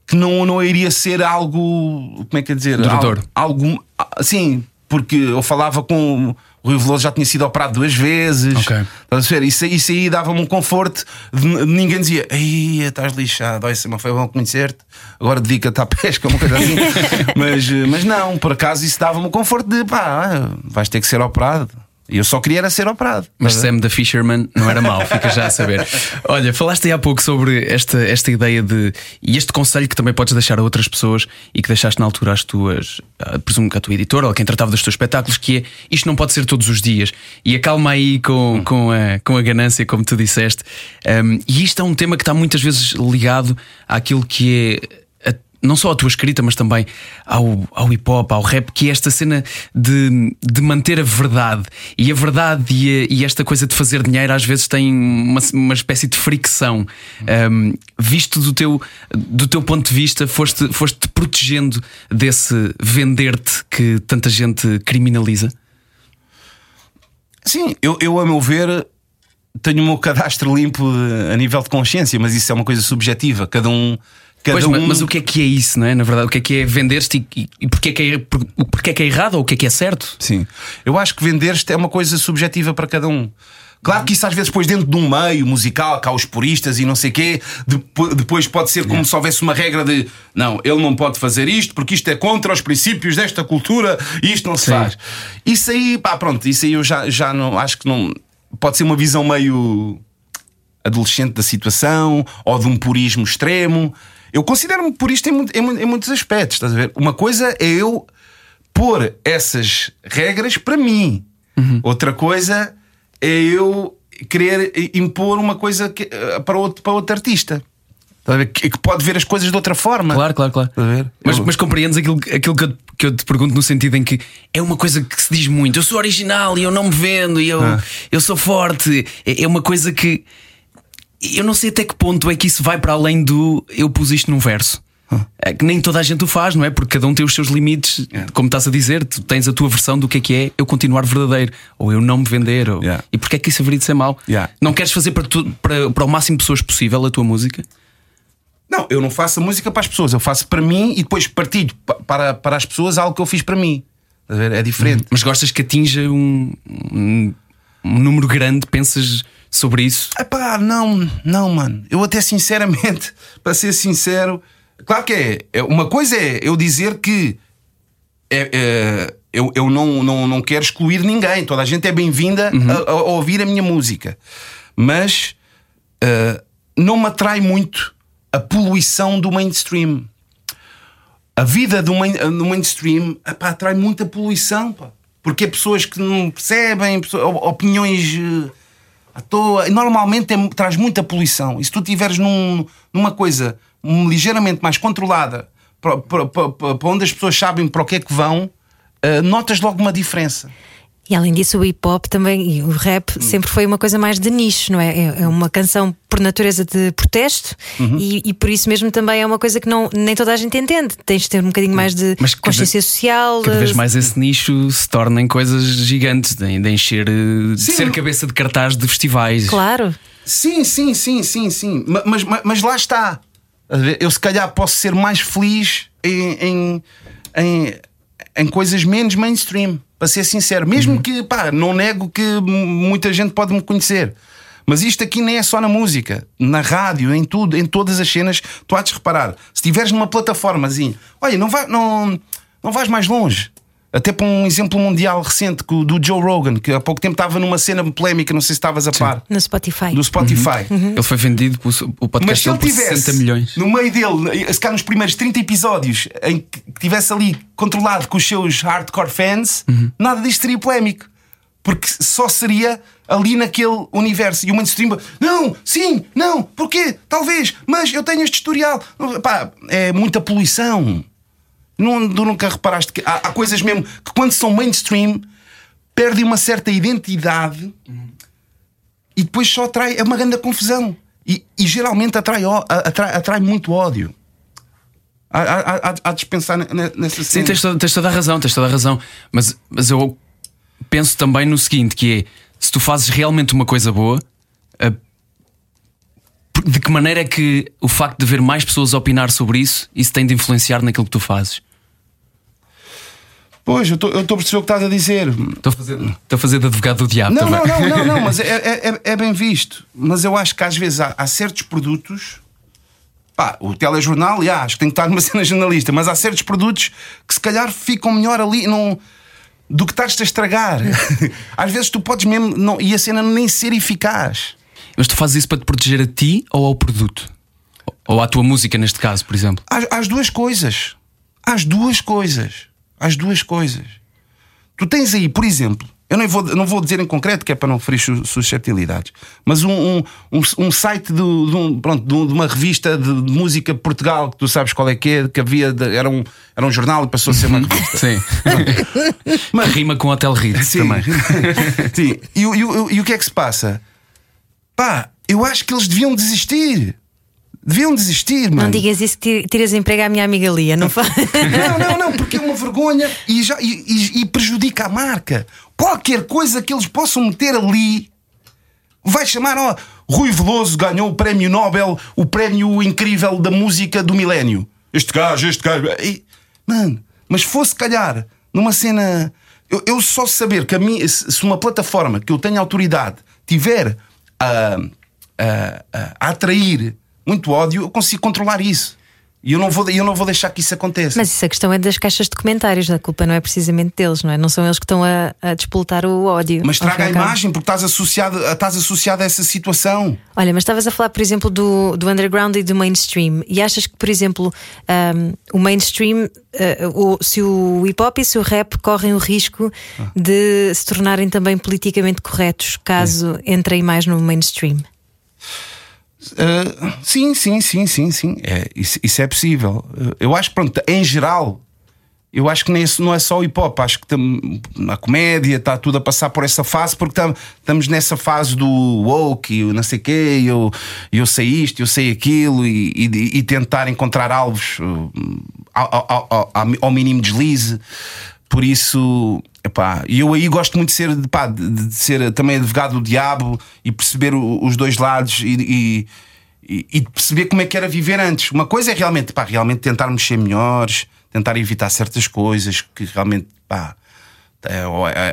S4: que não, não iria ser algo. Como é que é dizer?
S1: Duradouro.
S4: Algo. algo Assim, porque eu falava com. O Rui Veloso já tinha sido operado duas vezes.
S1: Ok.
S4: Estás a ver? Isso, isso aí dava-me um conforto. De, ninguém dizia, Ei, estás lixado, olha, mas foi bom conhecer-te. Agora dedica-te à pesca, uma coisa assim. mas, mas não, por acaso isso dava-me o conforto de pá, vais ter que ser operado. Eu só queria era ser operado.
S1: Mas? Sam da Fisherman não era mau, fica já a saber. Olha, falaste aí há pouco sobre esta, esta ideia de. e este conselho que também podes deixar a outras pessoas e que deixaste na altura às tuas. ah, presumo que a tua editora ou quem tratava dos teus espetáculos, que é isto não pode ser todos os dias. E acalma aí com, com, a, com a ganância, como tu disseste. Um, e isto é um tema que está muitas vezes ligado àquilo que é. Não só à tua escrita, mas também ao, ao hip hop, ao rap, que é esta cena de, de manter a verdade. E a verdade e, a- e esta coisa de fazer dinheiro às vezes tem uma, uma espécie de fricção. Um, visto do teu, do teu ponto de vista, foste, foste protegendo desse vender-te que tanta gente criminaliza?
S4: Sim, eu, eu a meu ver tenho o meu cadastro limpo eh, a nível de consciência, mas isso é uma coisa subjetiva. Cada um. Cada
S1: Pois,
S4: um...
S1: mas, o que é que é isso, não é? Na verdade, o que é que é vender-te e, e, porque, é que é, por- porque é que é errado ou o que é que é certo?
S4: Sim. Eu acho que vender-te é uma coisa subjetiva para cada um. Claro que isso às vezes depois dentro de um meio musical, cá os puristas e não sei quê, depo- depois pode ser como se houvesse uma regra de não, ele não pode fazer isto porque isto é contra os princípios desta cultura e isto não se
S1: Sim.
S4: faz. Isso aí, pá, pronto, isso aí eu já, já não acho que não pode ser uma visão meio adolescente da situação ou de um purismo extremo. Eu considero-me purista em, em em muitos aspectos, estás a ver? Uma coisa é eu pôr essas regras para mim, outra coisa é eu querer impor uma coisa que- eh, para, outro, para outro artista. Que, que pode ver as coisas de outra forma.
S1: Claro, claro, claro. Mas, mas compreendes aquilo, aquilo que, eu, que eu te pergunto no sentido em que é uma coisa que se diz muito. Eu sou original e eu não me vendo e eu,
S4: Ah.
S1: eu sou forte. É, é uma coisa que eu não sei até que ponto é que isso vai para além do eu pus isto num verso. É que nem toda a gente o faz, não é? Porque cada um tem os seus limites,
S4: É.
S1: como estás a dizer, tu tens a tua versão do que é que é eu continuar verdadeiro, ou eu não me vender, ou...
S4: Yeah.
S1: e porque é que isso haveria de ser mau?
S4: Yeah.
S1: Não queres fazer para, tu- para, para o máximo de pessoas possível a tua música?
S4: Não, eu não faço a música para as pessoas, eu faço para mim e depois partilho pa- para, para as pessoas algo que eu fiz para mim. É diferente.
S1: Mas gostas que atinja um, um, um número grande? Pensas sobre isso?
S4: Epá, não, não, mano. Eu até sinceramente, para ser sincero, claro que é. é- Uma coisa é eu dizer que é, é, eu, eu não, não, não quero excluir ninguém. Toda a gente é bem-vinda a, a ouvir a minha música. Mas eh, não me atrai muito a poluição do mainstream. A vida do, main, do mainstream epá, atrai muita poluição, pá. porque é pessoas que não percebem, opiniões eh, à toa. Normalmente é- traz muita poluição. E se tu estiveres num- numa coisa ligeiramente mais controlada, para, para- onde as pessoas sabem para o que é que vão, eh, notas logo uma diferença.
S2: E além disso, o hip hop também e o rap
S4: Hum.
S2: sempre foi uma coisa mais de nicho, não é? É- É uma canção por natureza de protesto
S4: Uhum.
S2: e, e por isso mesmo também é uma coisa que não, nem toda a gente entende. Tens de ter um bocadinho mais de
S1: Mas cada-
S2: consciência social.
S1: Cada vez mais esse nicho se torna em coisas gigantes, de, de encher, eh, de
S4: Sim.
S1: ser cabeça de cartaz de festivais.
S2: Claro.
S4: Sim, sim, sim, sim, sim. Ma- Mas, mas, mas lá está. Eu se calhar posso ser mais feliz em, em, em, em coisas menos mainstream, para ser sincero. Mesmo que, pá, não nego que muita gente pode me conhecer. Mas isto aqui nem é só na música, na rádio, em tudo, em todas as cenas, tu há de reparar. Se estiveres numa plataforma assim, olha, não, vai, não, não vais mais longe. Até para um exemplo mundial recente do Joe Rogan, que há pouco tempo estava numa cena polémica, não sei se estavas a par,
S2: No Spotify.
S4: do Spotify.
S1: Ele foi vendido, o, o
S4: Mas
S1: podcast
S4: se ele
S1: por
S4: tivesse
S1: 60 milhões.
S4: no meio dele, se cá nos primeiros 30 episódios, em que tivesse ali controlado com os seus hardcore fans,
S1: Uhum.
S4: nada disto seria polémico. Porque só seria ali naquele universo. E o mainstream, não, sim, não, porquê? Talvez, mas eu tenho este historial. Pá, é muita poluição. Não, tu nunca reparaste que há, há coisas mesmo que quando são mainstream perdem uma certa identidade e depois só atrai é uma grande confusão. E, e geralmente atrai, atrai, atrai muito ódio. Há, há, há, há de pensar ne- ne- nessa
S1: Sim,
S4: cena.
S1: tens toda, tens toda a razão, tens toda a razão. Mas, mas eu penso também no seguinte: que é se tu fazes realmente uma coisa boa, a- por- de que maneira é que o facto de haver mais pessoas a opinar sobre isso, isso tem de influenciar naquilo que tu fazes?
S4: Pois, eu estou a perceber o que estás a dizer.
S1: Estou a fazer, estou a fazer de advogado do diabo
S4: Não,
S1: também.
S4: não, não, não, não, mas é, é, é- é bem visto. Mas eu acho que às vezes há, há certos produtos. Pá, o telejornal, já, acho que tem que estar numa cena jornalista, mas há certos produtos que se calhar ficam melhor ali não, do que estás-te a estragar. às vezes tu podes mesmo. Não, e a cena nem ser eficaz.
S1: Mas tu fazes isso para te proteger a ti ou ao produto? Ou à tua música, neste caso, por exemplo?
S4: Às, às duas coisas. Às duas coisas. Às duas coisas. Tu tens aí, por exemplo, eu não vou, não vou dizer em concreto que é para não ferir su- susceptibilidades, mas um, um, um, um site do- de, um- pronto, de um- de uma revista de música de Portugal, que tu sabes qual é que é, que havia, de- era, um, era um jornal e passou a ser uma revista.
S1: Sim.
S4: Mas-
S1: Rima com Hotel Ritz
S4: Sim.
S1: também.
S4: Sim. E, o- e o- e o que é que se passa? Pá, eu acho que eles deviam desistir. Deviam desistir, mano.
S2: Não digas isso que ti- tiras emprego à minha amiga Lia, não faz?
S4: Não, não, não, porque é uma vergonha e, já, e, e- e prejudica a marca. Qualquer coisa que eles possam meter ali vai chamar, ó, Rui Veloso ganhou o prémio Nobel, o prémio incrível da música do milénio. Este gajo, este gajo. E, mano, mas fosse calhar numa cena. Eu, eu só saber que a mim, se se uma plataforma que eu tenho autoridade tiver a, a, a- a atrair muito ódio, eu consigo controlar isso. E eu não vou, eu não vou deixar que isso aconteça.
S2: Mas isso a questão é das caixas de comentários, a culpa não é precisamente deles, não é? Não são eles que estão a, a despoltar o ódio.
S4: Mas traga a imagem, porque estás associado, estás associado a essa situação.
S2: Olha, mas estavas a falar, por exemplo, do, do underground e do mainstream. E achas que, por exemplo, um, o mainstream, uh, o- se o hip hop e se o rap correm o risco
S4: Ah.
S2: de se tornarem também politicamente corretos caso entrem mais no mainstream?
S4: Sim, sim, sim, sim, sim. É, isso, isso é possível. Uh, Eu acho que, pronto, em geral, eu acho que nem isso não é só o hip hop. Acho que tam- na comédia está tudo a passar por essa fase, porque tam- estamos nessa fase do woke e não sei o quê, eu, eu sei isto, eu sei aquilo, e, e- e tentar encontrar alvos ao, ao- ao- ao- ao mínimo deslize. Por isso, epá, eu aí gosto muito de ser, de, pá, de, de ser também advogado do diabo e perceber o- os dois lados e, e, e- perceber como é que era viver antes. Uma coisa é realmente, pá, realmente tentarmos ser melhores, tentar evitar certas coisas que realmente, pá, é,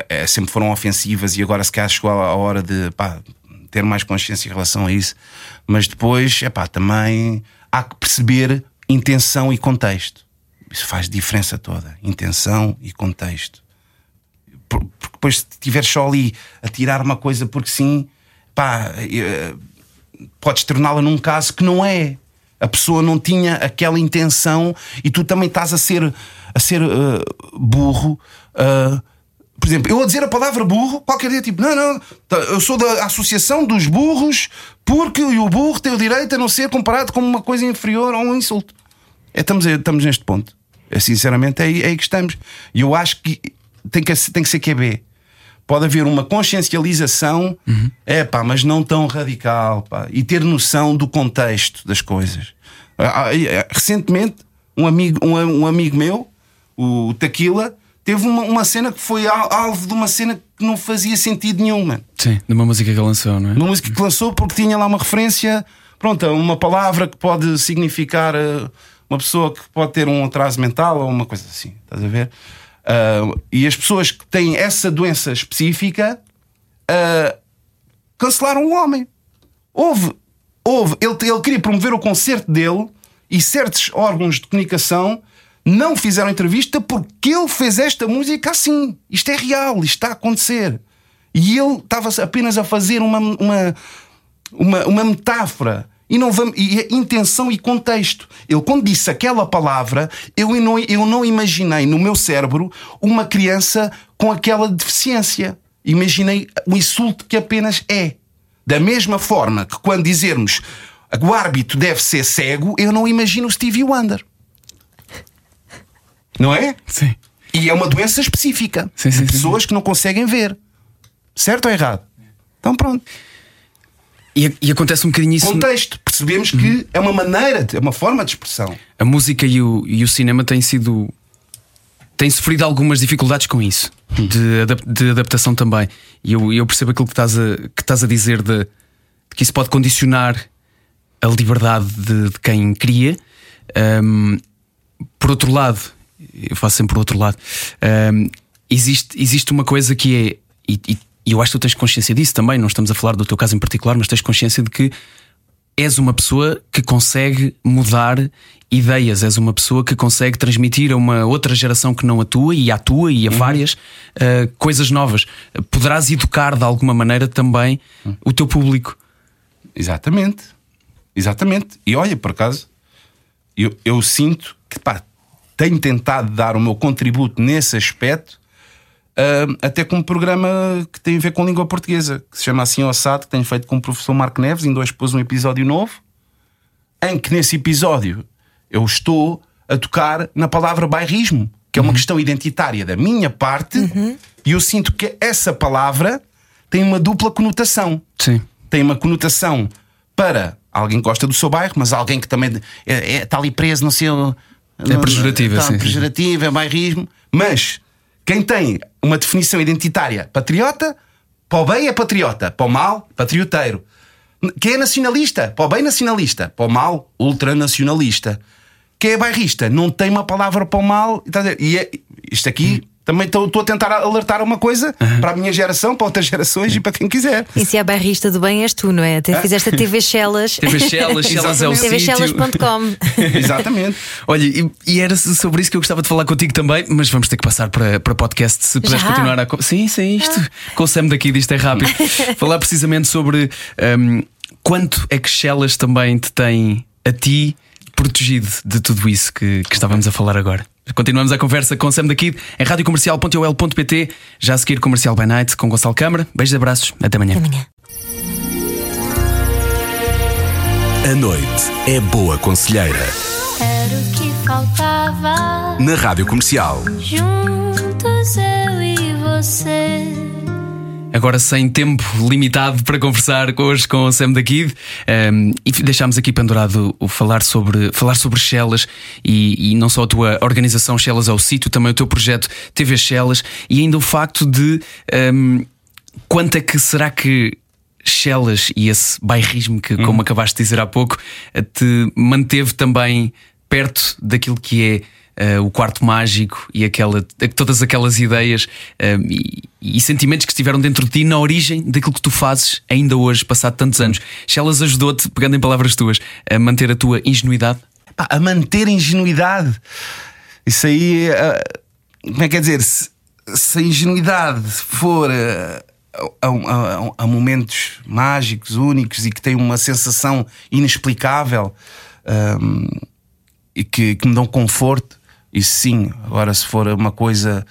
S4: é- é- sempre foram ofensivas e agora se calhar chegou a hora de, pá, ter mais consciência em relação a isso. Mas depois, é pá, também há que perceber intenção e contexto. Isso faz diferença toda. Intenção e contexto. Por- Porque depois, se estiveres só ali a tirar uma coisa porque sim, pá, eh, podes torná-la num caso que não é. A pessoa não tinha aquela intenção e tu também estás a ser, a ser eh, burro. eh, por exemplo, eu a dizer a palavra burro, qualquer dia, tipo, não, não, tá, eu sou da Associação dos Burros porque o burro tem o direito a não ser comparado com uma coisa inferior ou um insulto. É, estamos, estamos neste ponto. É, sinceramente, é aí, é aí que estamos. E eu acho que tem que, tem que ser QB. Pode haver uma consciencialização, é pá, mas não tão radical, pá, e ter noção do contexto das coisas. Ah, ah, ah, Recentemente, um amigo, um, um amigo meu, o Taquila, teve uma, uma cena que foi al- alvo de uma cena que não fazia sentido nenhum, mano.
S1: Sim, de uma música que lançou, não é?
S4: Uma música que lançou porque tinha lá uma referência, pronto, uma palavra que pode significar eh, uma pessoa que pode ter um atraso mental ou uma coisa assim, estás a ver? Ah, e as pessoas que têm essa doença específica ah, cancelaram o homem. Houve, houve, ele, ele queria promover o concerto dele e certos órgãos de comunicação não fizeram entrevista porque ele fez esta música assim. Isto é real, isto está a acontecer. E ele estava apenas a fazer uma, uma, uma, uma metáfora. E, não vamos, e é intenção e contexto. Ele, quando disse aquela palavra, eu não, eu não imaginei no meu cérebro uma criança com aquela deficiência. imaginei o insulto que apenas é. Da mesma forma que quando dizermos o árbitro deve ser cego, eu não imagino o Stevie Wonder. Não é?
S1: Sim.
S4: E é uma doença específica.
S1: Sim, sim,
S4: de
S1: sim,
S4: pessoas que não conseguem ver. Certo ou errado? Então pronto.
S1: E, e acontece um bocadinho isso.
S4: Contexto. Percebemos que é uma maneira, de- é uma forma de expressão.
S1: A música e o, e o cinema têm sido. têm sofrido algumas dificuldades com isso, de, adap- de adaptação também. E eu, eu percebo aquilo que estás a, que estás a dizer de, de que isso pode condicionar a liberdade de, de quem cria. Ahm, por outro lado, eu faço sempre por outro lado, ahm, existe, existe uma coisa que é. E, e- e eu acho que tu tens consciência disso também, não estamos a falar do teu caso em particular, mas tens consciência de que és uma pessoa que consegue mudar ideias, és uma pessoa que consegue transmitir a uma outra geração que não a tua e à tua e a várias uh, coisas novas. Poderás educar de alguma maneira também o teu público.
S4: Exatamente. Exatamente. E olha, por acaso, eu, eu sinto que pá, tenho tentado dar o meu contributo nesse aspecto, ah, até com um programa que tem a ver com língua portuguesa, que se chama Assim Ossado, que tenho feito com o professor Marco Neves, ainda hoje pôs um episódio novo, em que nesse episódio eu estou a tocar na palavra bairrismo, que é uma questão identitária da minha parte, e eu sinto que essa palavra tem uma dupla conotação
S1: Sim.
S4: tem uma conotação para alguém que gosta do seu bairro, mas alguém que também é, é- está ali preso no seu. no-
S1: pejorativa, sim, sim.
S4: pejorativa, é bairrismo. Mas quem tem uma definição identitária patriota, para o bem é patriota, para o mal, patrioteiro. Quem é nacionalista, para o bem nacionalista, para o mal, ultranacionalista. Quem é bairrista, não tem uma palavra para o mal. E é- isto aqui. Também estou a tentar alertar uma coisa para a minha geração, para outras gerações e para quem quiser.
S2: E se é bairrista do bem és tu, não é? Até fizeste a TV Shellas.
S1: TV Shellas, Shellas é o
S2: tvshellas.com.
S4: Exatamente.
S1: Olha, e, e era sobre isso que eu gostava de falar contigo também, mas vamos ter que passar para, para podcast se puderes
S2: Já?
S1: continuar a. Sim, sim, isto. Com o Sam daqui disto é rápido. falar precisamente sobre hum, quanto é que Shellas também te tem a ti protegido de tudo isso que, que estávamos a falar agora. Continuamos a conversa com o Sam daqui em radiocomercial.ol.pt, já a seguir Comercial by Night com Gonçalo Câmara. Beijos e abraços, até amanhã.
S2: Até amanhã.
S3: A noite é boa conselheira.
S5: Era o que faltava.
S3: Na Rádio Comercial.
S5: Juntos eu e você.
S1: Agora sem tempo limitado para conversar hoje com o Sam da Kid um, e deixámos aqui pendurado o falar sobre, falar sobre Shellas e, e não só a tua organização Shellas ao sítio, também o teu projeto TV Shellas e ainda o facto de um, quanto é que será que Shellas e esse bairrismo que, como acabaste de dizer há pouco, eh, te manteve também perto daquilo que é eh, o quarto mágico e aquela, todas aquelas ideias eh, e, e sentimentos que estiveram dentro de ti na origem daquilo que tu fazes ainda hoje, passado tantos anos. Shellas ajudou-te, pegando em palavras tuas, a manter a tua ingenuidade?
S4: A manter a ingenuidade. Isso aí. ah, como é que é dizer? Se, se a ingenuidade for ah, a, a- a- a momentos mágicos, únicos e que tem uma sensação inexplicável ahm, e que, que me dão conforto, isso sim. Agora, se for uma coisa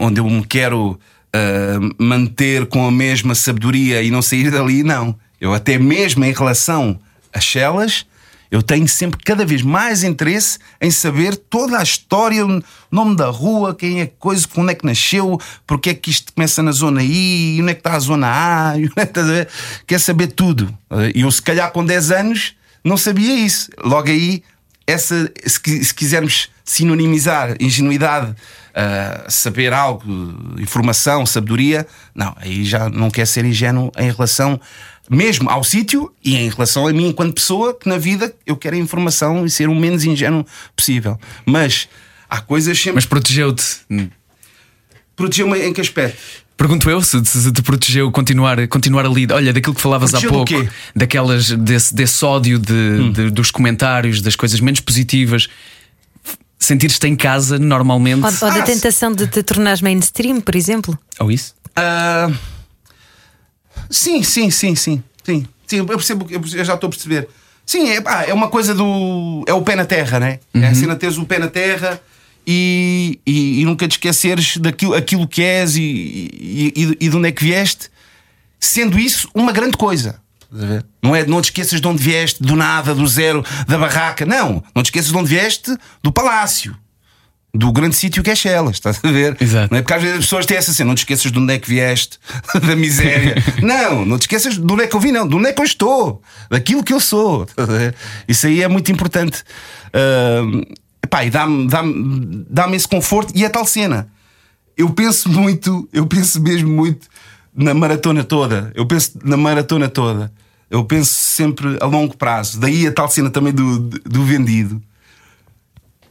S4: onde eu me quero ah, manter com a mesma sabedoria e não sair dali, não. Eu, até mesmo em relação a Shellas, eu tenho sempre cada vez mais interesse em saber toda a história, o nome da rua, quem é coisa, onde é que nasceu, porque é que isto começa na zona I, onde é que está a zona A, onde é que estás a? Quer saber tudo. E eu, se calhar, com 10 anos, não sabia isso. Logo aí, essa, se, se quisermos sinonimizar ingenuidade, ah, saber algo, informação, sabedoria, não, aí já não quer ser ingênuo em relação mesmo ao sítio e em relação a mim enquanto pessoa, que na vida eu quero a informação e ser o menos ingênuo possível. Mas há coisas sempre.
S1: Mas protegeu-te.
S4: Protegeu-me em que aspecto?
S1: Pergunto eu se, se te protegeu continuar, continuar ali. Olha, daquilo que falavas há
S4: Protegeu do
S1: pouco,
S4: quê? Hum.
S1: daquelas, desse, desse ódio de, de- dos comentários, das coisas menos positivas. Sentir-te em casa normalmente.
S2: Ou, ou da
S4: Ah,
S2: tentação de te tornares mainstream, por exemplo.
S1: Ou isso?
S4: Ah, sim, sim, sim, sim, sim. Sim, eu percebo, eu eu já estou a perceber. Sim, é, pá, é uma coisa do. É o pé na terra, né? É a cena teres o pé na terra e, e, e nunca te esqueceres daquilo aquilo que és e, e, e, de onde é que vieste, sendo isso uma grande coisa. Não é não te esqueças de onde vieste, do nada, do zero, da barraca. Não, não te esqueças de onde vieste, do palácio. Do grande sítio que é Chelas, estás a ver?
S1: Exato.
S4: Não é? Porque às vezes as pessoas têm essa assim, não te esqueças de onde é que vieste, da miséria. não, não te esqueças de onde é que eu vim, não, de onde é que eu estou, daquilo que eu sou. Isso aí é muito importante. Epá, e dá-me dá dá esse conforto e é tal cena. Eu penso muito, eu penso mesmo muito na maratona toda. Eu penso na maratona toda. Eu penso sempre a longo prazo. Daí a tal cena também do, do vendido.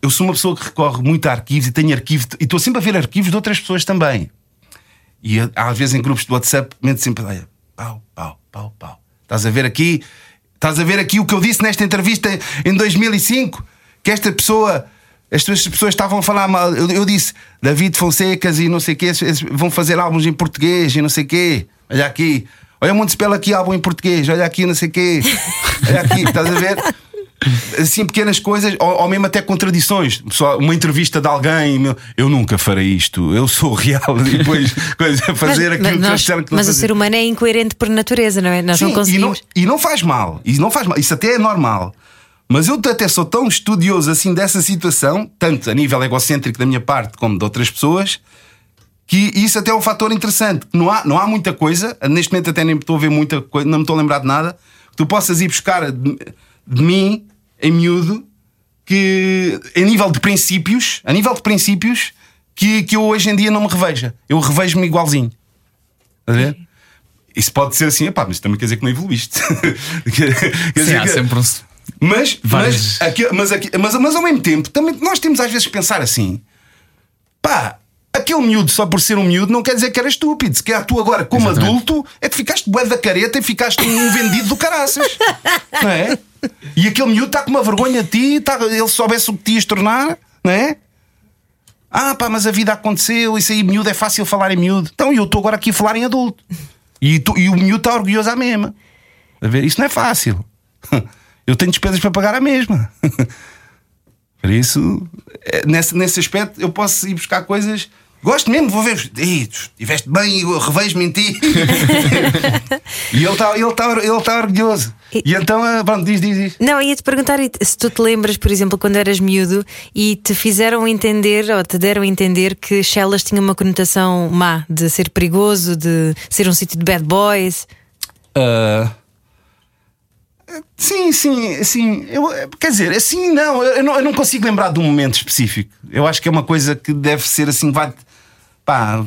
S4: Eu sou uma pessoa que recorre muito a arquivos e tenho arquivos e estou sempre a ver arquivos de outras pessoas também. E às vezes em grupos de WhatsApp meto sempre, olha, pau, pau, pau, pau. Estás a ver aqui, estás a ver aqui o que eu disse nesta entrevista em 2005, que esta pessoa, estas pessoas estavam a falar mal. Eu, eu disse, David Fonsecas e não sei o quê, vão fazer álbuns em português e não sei o quê. Olha aqui, olha Montespel aqui álbum em português, olha aqui não sei o quê. Olha aqui, estás a ver? assim pequenas coisas, ou, ou mesmo até contradições. Só uma entrevista de alguém, eu nunca farei isto, eu sou real, e depois coisa, fazer aquilo que
S2: nós-
S4: eu disseram que não
S2: mas o ser humano é incoerente por natureza, não é? Nós não
S4: Sim, e, não,
S2: conseguimos.
S4: e não faz mal, e não faz mal, isso até é normal. Mas eu até sou tão estudioso assim dessa situação, tanto a nível egocêntrico da minha parte como de outras pessoas, que isso até é um fator interessante. Não há, não há muita coisa, neste momento até nem estou a ver muita coisa, não me estou a lembrar de nada, que tu possas ir buscar de, de mim, em miúdo, que a nível de princípios, a nível de princípios, que, que eu hoje em dia não me reveja. Eu revejo-me igualzinho. Estás a ver? Isso pode ser assim, epá, mas também quer dizer que não evoluíste. quer
S1: Sim,
S4: dizer
S1: há
S4: que-
S1: sempre um.
S4: Mas,
S1: Várias-
S4: mas, aqui- mas, aqui- mas, mas ao mesmo tempo, também nós temos às vezes que pensar assim: pá, aquele miúdo, só por ser um miúdo, não quer dizer que era estúpido. Se calhar tu agora, como
S1: Exatamente.
S4: adulto, é que ficaste bué da careta e ficaste um vendido do caraças. não é? E aquele miúdo está com uma vergonha de ti, tá, ele soubesse o que te ias tornar, não é? Ah, pá, mas a vida aconteceu, isso aí, miúdo, é fácil falar em miúdo. Então eu estou agora aqui a falar em adulto. E, tu- e o miúdo está orgulhoso à mesma. A ver, isso não é fácil. Eu tenho despesas para pagar a mesma. Por isso, é, nesse, nesse aspecto, eu posso ir buscar coisas. Gosto mesmo, vou ver. Ei, estiveste bem, eu revejo-me em ti. e ele está ele tá, ele tá orgulhoso. E então, ah, pronto, diz, diz, diz.
S2: Não, ia-te perguntar e- se tu te lembras, por exemplo, quando eras miúdo e te fizeram entender ou te deram a entender que Shellas tinha uma conotação má, de ser perigoso, de ser um sítio de bad boys.
S4: Ah, sim, sim, sim. Eu, quer dizer, assim não eu, não. eu não consigo lembrar de um momento específico. Eu acho que é uma coisa que deve ser assim, vai, pá,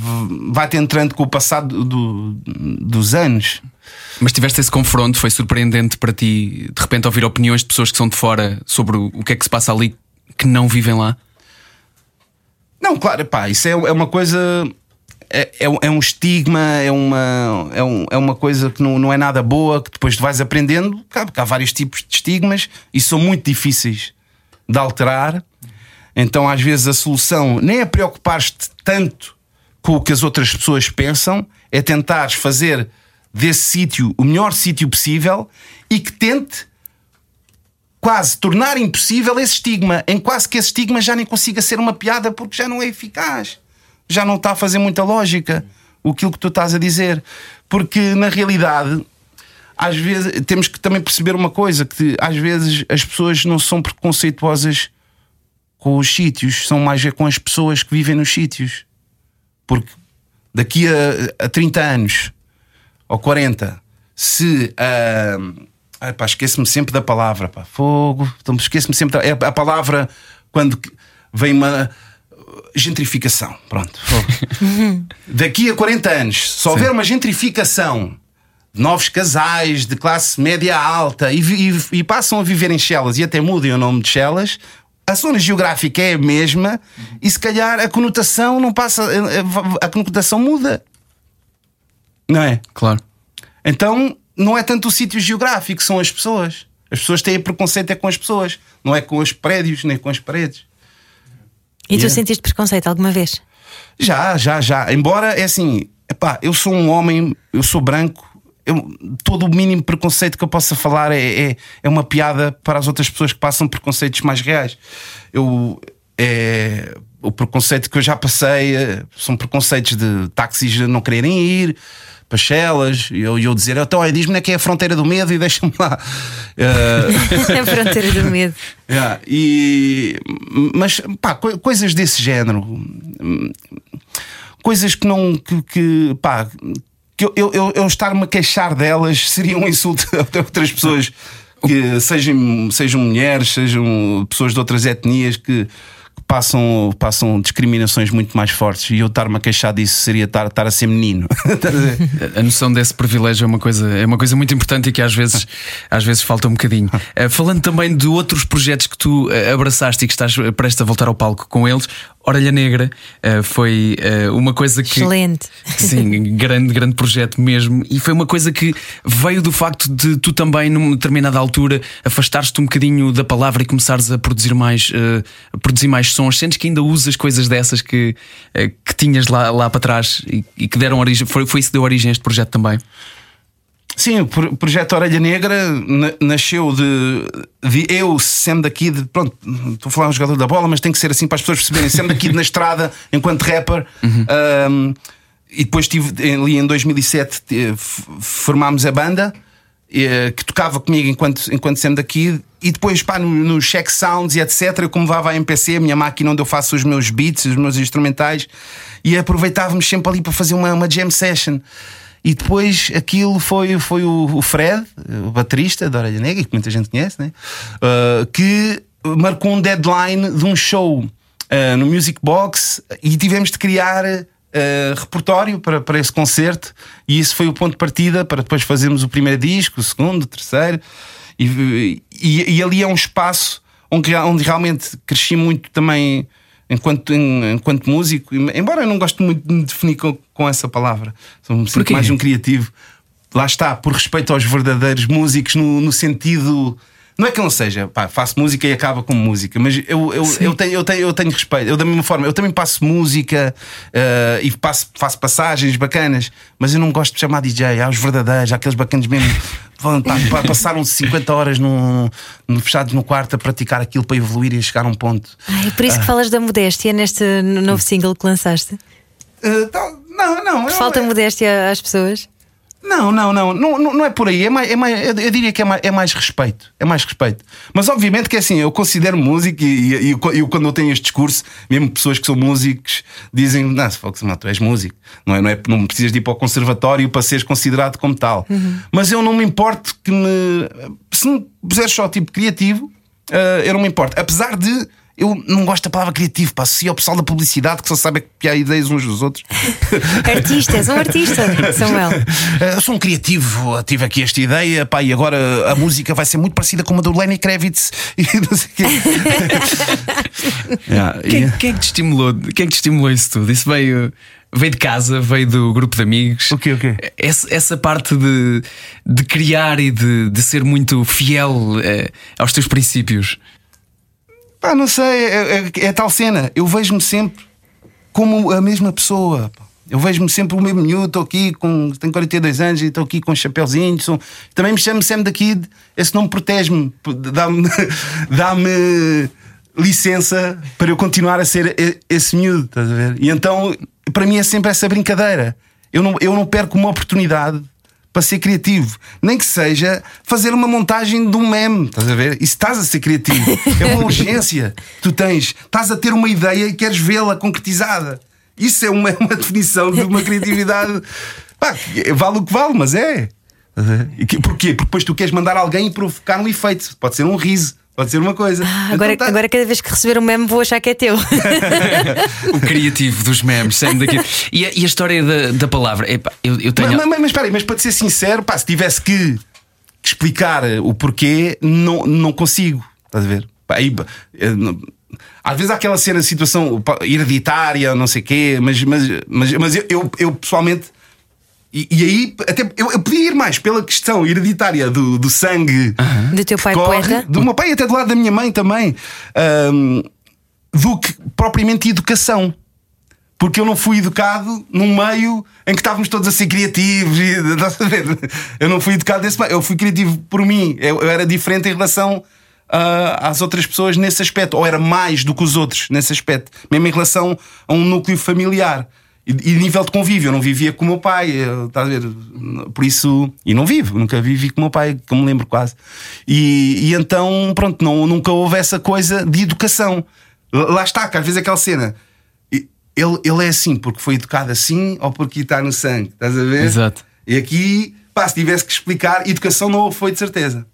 S4: vai-te entrando com o passado do- dos anos.
S1: Mas tiveste esse confronto, foi surpreendente para ti, de repente, ouvir opiniões de pessoas que são de fora sobre o que é que se passa ali que não vivem lá?
S4: Não, claro, pá, isso é, é uma coisa. É, é, um- é um estigma, é uma, é, um- é uma coisa que não, não é nada boa, que depois tu vais aprendendo. Porque há vários tipos de estigmas e são muito difíceis de alterar. Então, às vezes, a solução nem é preocupar-te tanto com o que as outras pessoas pensam, é tentares fazer desse sítio o melhor sítio possível e que tente quase tornar impossível esse estigma, em quase que esse estigma já nem consiga ser uma piada porque já não é eficaz, já não está a fazer muita lógica aquilo que tu estás a dizer, porque na realidade às vezes temos que também perceber uma coisa que às vezes as pessoas não são preconceituosas com os sítios, são mais é com as pessoas que vivem nos sítios, porque daqui a, a 30 anos ou 40, se. ah, ai, pá, esqueço-me sempre da palavra, pá, fogo, então, esqueço-me sempre. Da, é a palavra quando vem uma gentrificação. Pronto. Daqui a 40 anos, se houver uma gentrificação de novos casais de classe média alta e, e- e passam a viver em Chelas e até mudem o nome de Chelas, a zona geográfica é a mesma e se calhar a conotação não passa, a conotação muda. Não é?
S1: Claro.
S4: Então não é tanto o sítio geográfico, são as pessoas. As pessoas têm preconceito é com as pessoas, não é com os prédios nem com as paredes.
S2: E tu
S4: Yeah.
S2: sentiste preconceito alguma vez?
S4: Já, já, já. Embora é assim, epá, eu sou um homem, eu sou branco, eu- todo o mínimo preconceito que eu possa falar é, é, é uma piada para as outras pessoas que passam preconceitos mais reais. Eu, é, o preconceito que eu já passei eh, são preconceitos de táxis não quererem ir, pachelas, e eu, eu dizer, então, olha, diz-me é que é a fronteira do medo e deixa-me lá. Eh,
S2: a fronteira do medo.
S4: yeah, e, mas, pá, co- coisas desse género, coisas que não. que, que, pá, que eu, eu, eu, eu estar-me a queixar delas seria um insulto a outras pessoas, que sejam, sejam mulheres, sejam pessoas de outras etnias que. Passam, passam discriminações muito mais fortes e eu estar-me a queixar disso seria estar, estar a ser menino. A
S1: noção desse privilégio é uma coisa, é uma coisa muito importante e que às vezes, às vezes falta um bocadinho. Eh, falando também de outros projetos que tu eh, abraçaste e que estás prestes a voltar ao palco com eles, Orelha Negra eh, foi eh, uma coisa que.
S2: Excelente.
S1: Sim, grande, grande projeto mesmo. E foi uma coisa que veio do facto de tu também, numa determinada altura, afastares-te um bocadinho da palavra e começares a produzir mais, eh, a produzir mais sons. Sentes que ainda usas coisas dessas que, que tinhas lá, lá para trás e, e que deram origem. Foi, foi isso que deu origem a este projeto também.
S4: Sim, o pro- projeto Orelha Negra na- nasceu de, de eu sendo aqui de. Pronto, estou a falar um jogador da bola, mas tem que ser assim para as pessoas perceberem. Sendo aqui na estrada, enquanto rapper. um, e depois tive ali em 2007 te- f- formámos a banda eh, que tocava comigo enquanto, enquanto sendo aqui. E depois, pá, no, no check sounds e etc., eu como a MPC, a minha máquina onde eu faço os meus beats, os meus instrumentais, e aproveitávamos sempre ali para fazer uma, uma jam session. E depois aquilo foi, foi o, Fred, o baterista da Orelha Negra, que muita gente conhece, né? Uh, que marcou um deadline de um show uh, no Music Box e tivemos de criar uh, repertório para, para esse concerto. E isso foi o ponto de partida para depois fazermos o primeiro disco, o segundo, o terceiro. E, e, e ali é um espaço onde, onde realmente cresci muito também enquanto, enquanto músico, embora eu não goste muito de me definir com, com essa palavra, sou me sinto
S1: Porquê?
S4: mais um criativo. Lá está, por respeito aos verdadeiros músicos, no, no sentido. Não é que eu não seja, pá, faço música e acaba como música, mas eu, eu, eu, tenho, eu, tenho, eu tenho respeito. Eu, da mesma forma, eu também passo música eh, e passo, faço passagens bacanas, mas eu não gosto de chamar DJ. Há os verdadeiros, há aqueles bacanas mesmo. passaram 50 horas num, num- fechados no quarto a praticar aquilo para evoluir e chegar a um ponto.
S2: Ai, é por isso que falas da modéstia neste novo single que lançaste.
S4: Tá- não, não. eu-
S2: Falta modéstia às pessoas.
S4: Não, não, não, não, não é por aí. É mais, é mais, eu, diria que é mais, é mais respeito. É mais respeito. Mas obviamente que é assim, eu considero música e, e, e quando eu tenho este discurso, mesmo pessoas que são músicos dizem: Não, que não, tu és músico, não, é, não, é, não precisas de ir para o conservatório para seres considerado como tal. Mas eu não me importo que me. Se me puseres só tipo criativo, eh, eu não me importo. Apesar de. Eu não gosto da palavra criativo, pá, associo ao pessoal da publicidade que só sabe copiar ideias uns dos outros.
S2: Artista, és um artista, Samuel.
S4: Eh, Eu sou um criativo, tive aqui esta ideia, pá, e agora a música vai ser muito parecida com a do Lenny Kravitz e não sei o quê. Yeah,
S1: Quem, quem é que te estimulou? Quem é que te estimulou isso tudo? Isso veio, veio de casa, veio do grupo de amigos.
S4: O quê, o quê?
S1: Essa, essa parte de, de criar e de, de ser muito fiel eh, aos teus princípios.
S4: Pá, não sei, é, é- é tal cena. Eu vejo-me sempre como a mesma pessoa. Eu vejo-me sempre o mesmo miúdo, estou aqui com. tenho 42 anos e estou aqui com um chapéuzinho. sou- Também me chamo sempre daqui. Esse nome protege-me, dá-me dá-me licença para eu continuar a ser esse miúdo, estás a ver? E então, para mim é sempre essa brincadeira. Eu não, eu não perco uma oportunidade para ser criativo. Nem que seja fazer uma montagem de um meme, estás a ver? E se estás a ser criativo, é uma urgência que tu tens. Estás a ter uma ideia e queres vê-la concretizada. Isso é uma, uma definição de uma criatividade. Pá, vale o que vale, mas é. Porquê? Porque depois tu queres mandar alguém e provocar um efeito. Pode ser um riso, pode ser uma coisa.
S2: Ah, Agora,
S4: Então tá-
S2: agora, cada vez que receber um meme, vou achar que é teu.
S1: O criativo dos memes, sempre daqui. E a, e a história da, da palavra? Epá, eu, eu tenho.
S4: Mas, mas, mas espera aí, mas para te ser sincero, pá, se tivesse que explicar o porquê, não, não consigo. Estás a ver? Pá, aí, eh, não- às vezes há aquela cena, situação hereditária, não sei o quê, mas, mas, mas, mas eu, eu, eu, pessoalmente. E, e aí, até eu, eu podia ir mais pela questão hereditária do, do sangue
S2: Do teu pai
S4: corre,
S2: poeta.
S4: do meu pai e até do lado da minha mãe também, ahm, do que propriamente educação. Porque eu não fui educado num meio em que estávamos todos a ser criativos. E? Eu não fui educado desse meio. Eu fui criativo por mim. Eu, eu era diferente em relação ah, às outras pessoas nesse aspecto, ou era mais do que os outros nesse aspecto, mesmo em relação a um núcleo familiar. E, e nível de convívio, eu não vivia com o meu pai, eh, estás a ver? Por isso, e não vivo, nunca vivi com o meu pai, que eu me lembro quase. E, e então, pronto, não, nunca houve essa coisa de educação. Lá está, que às vezes aquela cena. Ele, ele é assim porque foi educado assim ou porque está no sangue, estás a ver?
S1: Exato.
S4: E aqui, pá, se tivesse que explicar, educação não foi de certeza.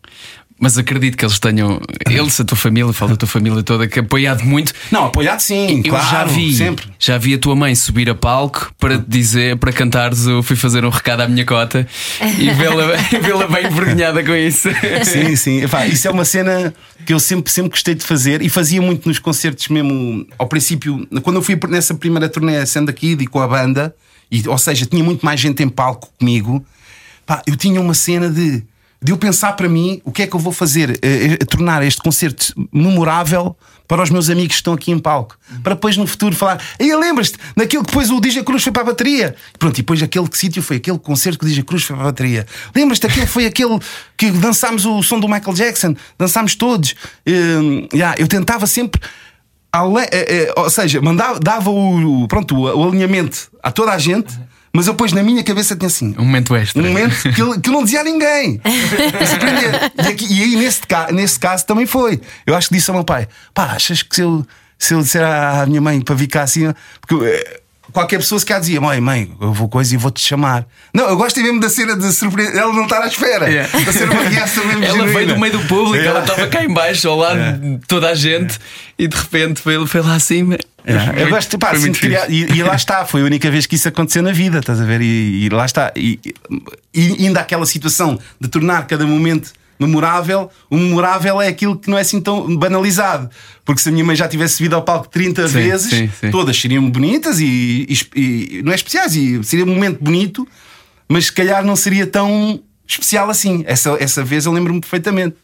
S1: Mas acredito que eles tenham, eles, a tua família, falo da tua família toda, que apoiado muito.
S4: Não, apoiado sim,
S1: Eu
S4: claro,
S1: já vi,
S4: sempre.
S1: já vi a tua mãe subir a palco para te dizer, para cantares o Fui fazer um recado à minha cota e vê-la vê-la bem envergonhada com isso.
S4: Sim, sim. Epá, isso é uma cena que eu sempre, sempre gostei de fazer e fazia muito nos concertos mesmo. Ao princípio, quando eu fui nessa primeira turnê sendo aqui e com a banda, e, ou seja, tinha muito mais gente em palco comigo, pá, eu tinha uma cena de. De eu pensar para mim o que é que eu vou fazer, eh, eh, tornar este concerto memorável para os meus amigos que estão aqui em palco, para depois no futuro falar. E lembras-te daquilo que depois o DJ Cruz foi para a bateria. Pronto, e depois aquele sítio foi aquele concerto que o DJ Cruz foi para a bateria. Lembras-te daquele foi aquele que dançámos o som do Michael Jackson, dançámos todos. Hum, yeah, eu tentava sempre. ale- eh, eh, ou seja, mandava, dava o, pronto, o alinhamento a toda a gente, mas eu depois na minha cabeça tinha assim:
S1: Um momento extra.
S4: um momento que eu, que eu não dizia a ninguém. E, aqui- e aí, nesse, nesse caso, também foi. Eu acho que disse ao meu pai: pá, achas que se eu, se eu disser à minha mãe para vir cá assim. Porque eh, qualquer pessoa se cá dizia: mãe, mãe, eu vou coisa e vou-te chamar. Não, eu gosto mesmo da cena de surpreender. Ela não estar à espera.
S1: Yeah.
S4: Da ser uma reação mesmo
S1: Ela
S4: genuína.
S1: veio do meio do público,
S4: Yeah.
S1: ela estava cá em baixo, ao lado de toda a gente, e de repente foi, foi lá acima. Foi
S4: eu gosto, pá,
S1: muito
S4: criar- e, e lá está, foi a única vez que isso aconteceu na vida, estás a ver? E, e lá está. E, e ainda aquela situação de tornar cada momento memorável, o memorável é aquilo que não é assim tão banalizado. Porque se a minha mãe já tivesse subido ao palco 30
S1: Sim,
S4: vezes,
S1: sim, sim.
S4: todas seriam bonitas e, e- e- não é especiais, e seria um momento bonito, mas se calhar não seria tão especial assim. Essa, essa vez eu lembro-me perfeitamente.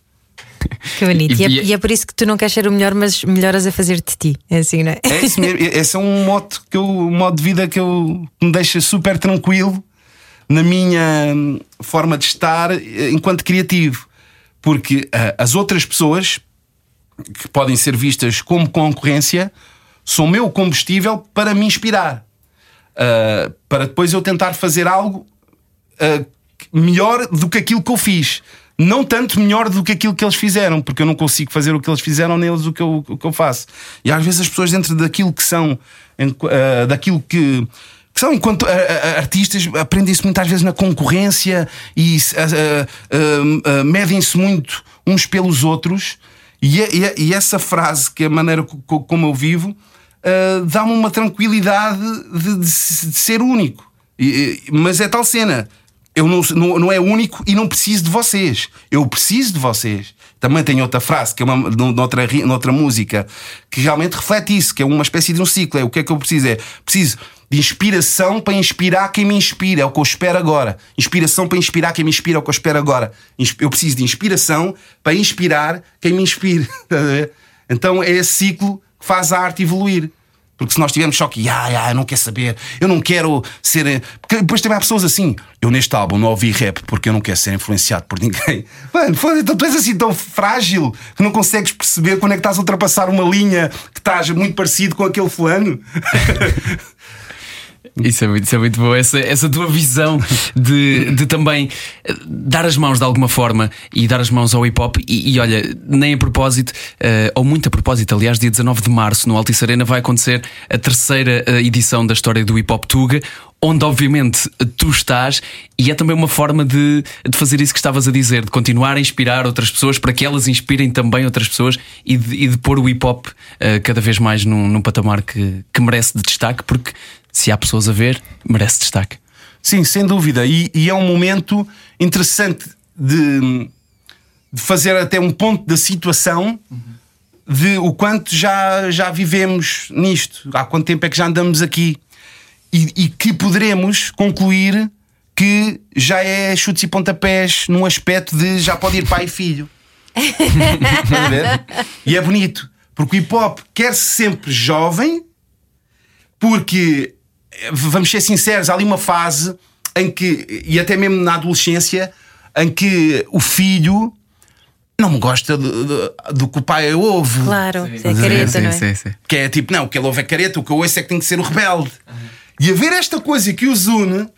S2: Que bonito.
S1: E-
S2: E, é,
S1: e-
S2: é por isso que tu não queres ser o melhor, mas melhoras a fazer de ti. É assim, não é?
S4: É isso mesmo. Esse é um modo, que eu, um modo de vida que, eu, que me deixa super tranquilo na minha hum, forma de estar eh, enquanto criativo. Porque ah, as outras pessoas que podem ser vistas como concorrência são meu combustível para me inspirar. Ah, para depois eu tentar fazer algo ah, melhor do que aquilo que eu fiz. Não tanto melhor do que aquilo que eles fizeram, porque eu não consigo fazer o que eles fizeram neles o que eu, o que eu faço. E às vezes as pessoas, dentro daquilo que são, ah, daquilo que, que são enquanto ah, ah, artistas, aprendem-se muitas vezes na concorrência e medem-se muito uns pelos outros. E, essa frase, que é a maneira co- co- como eu vivo, dá-me uma tranquilidade de, de se- de ser único. Mas é tal cena. Eu não, não, não é único e não preciso de vocês. Eu preciso de vocês. Também tem outra frase, que é uma, noutra, noutra música, que realmente reflete isso, que é uma espécie de um ciclo. É o que é que eu preciso? É preciso de inspiração para inspirar quem me inspira. É o que eu espero agora. Inspiração para inspirar quem me inspira. É o que eu espero agora. Eu preciso de inspiração para inspirar quem me inspira. Então é esse ciclo que faz a arte evoluir. Porque se nós tivermos só que, ah, ah, eu não quero saber, eu não quero ser. Porque depois também há pessoas assim, eu neste álbum não ouvi rap porque eu não quero ser influenciado por ninguém. Mano, então tu és assim tão frágil que não consegues perceber quando é que estás a ultrapassar uma linha que estás muito parecido com aquele fulano.
S1: Isso é muito, isso é muito bom. Essa, essa tua visão de, de também eh, dar as mãos de alguma forma e dar as mãos ao hip hop. E, e olha, nem a propósito, eh, ou muito a propósito, aliás, dia 19 de março no Altice Arena vai acontecer a terceira eh, edição da história do hip hop Tuga. Onde, obviamente, tu estás, e é também uma forma de, de fazer isso que estavas a dizer, de continuar a inspirar outras pessoas para que elas inspirem também outras pessoas e de, e de pôr o hip hop eh, cada vez mais num, num patamar que, que merece de destaque, porque se há pessoas a ver, merece destaque.
S4: Sim, sem dúvida. E, e é um momento interessante de, de fazer até um ponto da situação de o quanto já, já vivemos nisto, há quanto tempo é que já andamos aqui e, e que poderemos concluir que já é chutes e pontapés num aspecto de já pode ir pai e filho. Estás a ver? E é bonito, porque o hip hop quer-se sempre jovem, porque vamos ser sinceros, há ali uma fase em que, e até mesmo na adolescência, em que o filho não me gosta do, que o pai ouve.
S2: Claro, é careta,
S1: sim,
S2: não é?
S1: sim, sim.
S4: Que é tipo, não, o que ele ouve é careta, o que eu ouço é que tem que ser o rebelde. E haver esta coisa que os une,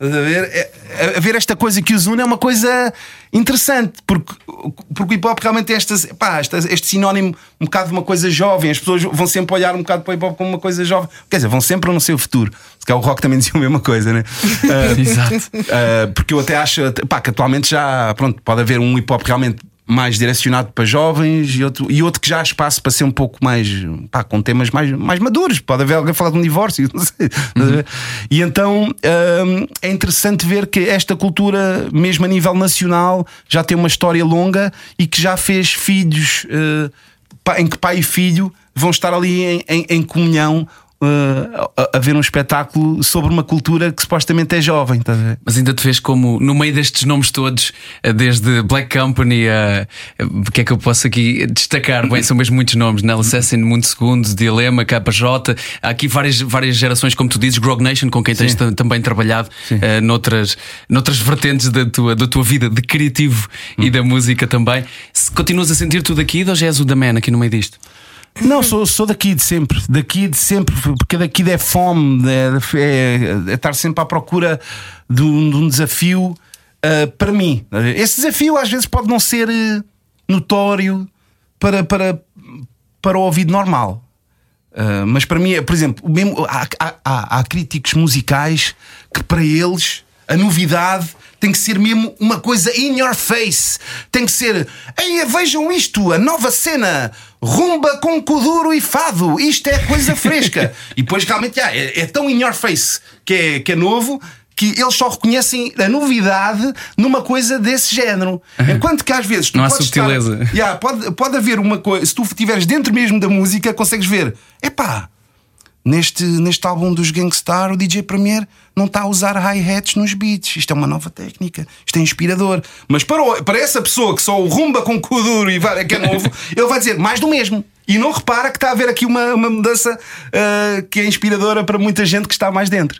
S4: estás a ver? É- haver esta coisa que os une é uma coisa interessante, porque, porque o hip hop realmente é estas, pá, esta- este sinónimo um bocado de uma coisa jovem. As pessoas vão sempre olhar um bocado para o hip hop como uma coisa jovem. Quer dizer, vão sempre a não ser o futuro. Se calhar o rock também dizia a mesma coisa, né? Ah,
S1: Exato.
S4: Uh, porque eu até acho pá, que atualmente já pronto, pode haver um hip hop realmente mais direcionado para jovens e outro, e outro que já há espaço para ser um pouco mais pá, com temas mais, mais maduros. Pode haver alguém a falar de um divórcio, não sei. Ver? E então um, é interessante ver que esta cultura, mesmo a nível nacional, já tem uma história longa e que já fez filhos uh, em que pai e filho vão estar ali em, em- em comunhão. Uh, a, ver um espetáculo sobre uma cultura que supostamente é jovem, estás a ver?
S1: Mas ainda te vês como, no meio destes nomes todos, eh, desde Black Company a. eh, O que é que eu posso aqui destacar? Bem, são mesmo muitos nomes: Nell Assassin, Mundo Segundo, Dilema, KJ. Há aqui várias, várias gerações, como tu dizes, Grog Nation, com quem tens tam- também trabalhado eh, noutras, noutras vertentes da tua, da tua vida de criativo e da música também. Se continuas a sentir tudo aqui, ou já és o da Man aqui no meio disto?
S4: Não, sou, sou daqui de sempre, daqui de sempre, porque daqui é fome, é, é- é estar sempre à procura de um, de um desafio ah, para mim. Esse desafio às vezes pode não ser eh, notório para, para, para o ouvido normal. Ah, mas para mim, é, por exemplo, mesmo, há- há- há críticos musicais que para eles a novidade tem que ser mesmo uma coisa in your face. Tem que ser, ei, vejam isto, a nova cena, rumba com kuduro e fado. Isto é coisa fresca. e depois realmente ah, é, é tão in your face que é, que é novo. Que eles só reconhecem a novidade numa coisa desse género. Enquanto que às vezes tu
S1: Não há subtileza.
S4: Estar, Yeah, pode, pode haver uma coisa, se tu estiveres dentro mesmo da música, consegues ver, epá, neste, neste álbum dos Gangstar, o DJ Premier não está a usar hi-hats nos beats. Isto é uma nova técnica, isto é inspirador. Mas para, o- para essa pessoa que só o rumba com Kuduro e vai, que é novo, ele vai dizer mais do mesmo. E não repara que está a haver aqui uma, uma mudança ah, que é inspiradora para muita gente que está mais dentro.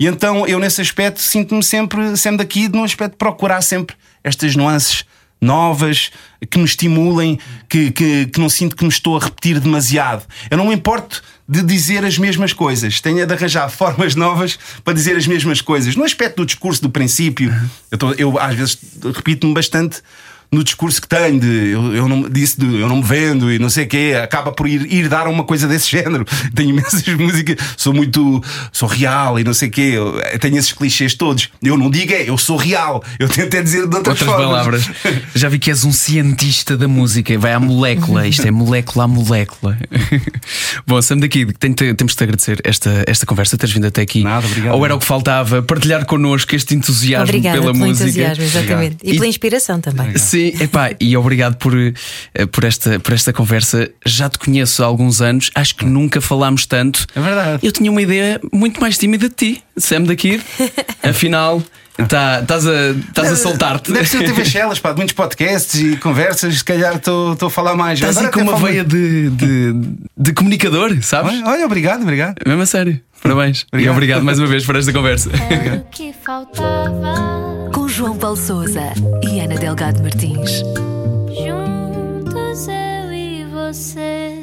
S4: E então eu, nesse aspecto, sinto-me sempre, sendo aqui, num aspecto de procurar sempre estas nuances novas, que me estimulem, que, que, que não sinto que me estou a repetir demasiado. Eu não me importo de dizer as mesmas coisas, tenho de arranjar formas novas para dizer as mesmas coisas. No aspecto do discurso do princípio, eu, tô- eu às vezes repito-me bastante. No discurso que tenho, de eu, eu não disse de eu não me vendo e não sei o quê, acaba por ir, ir dar uma coisa desse género. Tenho imensas músicas, sou muito, sou real e não sei o quê, eu tenho esses clichês todos. Eu não digo é, eu sou real, eu tento é dizer de outras,
S1: Outras
S4: formas.
S1: palavras. Já vi que és um cientista da música, vai à molécula. Isto é molécula a molécula. Bom, Sam daqui, tem- temos de te agradecer esta, esta conversa, teres vindo até aqui.
S4: Nada, obrigado.
S1: Ou era o que faltava, partilhar connosco este entusiasmo
S2: Obrigada
S1: pela
S2: pelo
S1: música.
S2: entusiasmo, exatamente. E,
S1: E-
S2: pela inspiração também.
S1: Sim, epá, e obrigado por, eh, por, esta, por esta conversa. Já te conheço há alguns anos, acho que nunca falámos tanto.
S4: É verdade.
S1: Eu tinha uma ideia muito mais tímida de ti, Sam daqui. Afinal, tá- estás a, estás a soltar-te.
S4: Deve ser TV Shellas, pá, de muitos podcasts e conversas, se calhar estou estou a falar mais.
S1: Estás aí com uma
S4: falo-
S1: veia de, de, de comunicador, sabes?
S4: Olha, olha, obrigado, obrigado.
S1: Mesmo a sério. Parabéns. E
S4: Obrigado.
S1: obrigado mais uma vez por esta conversa.
S5: Era o que faltava.
S6: João Paulo Souza e Ana Delgado Martins.
S5: Juntos eu e você.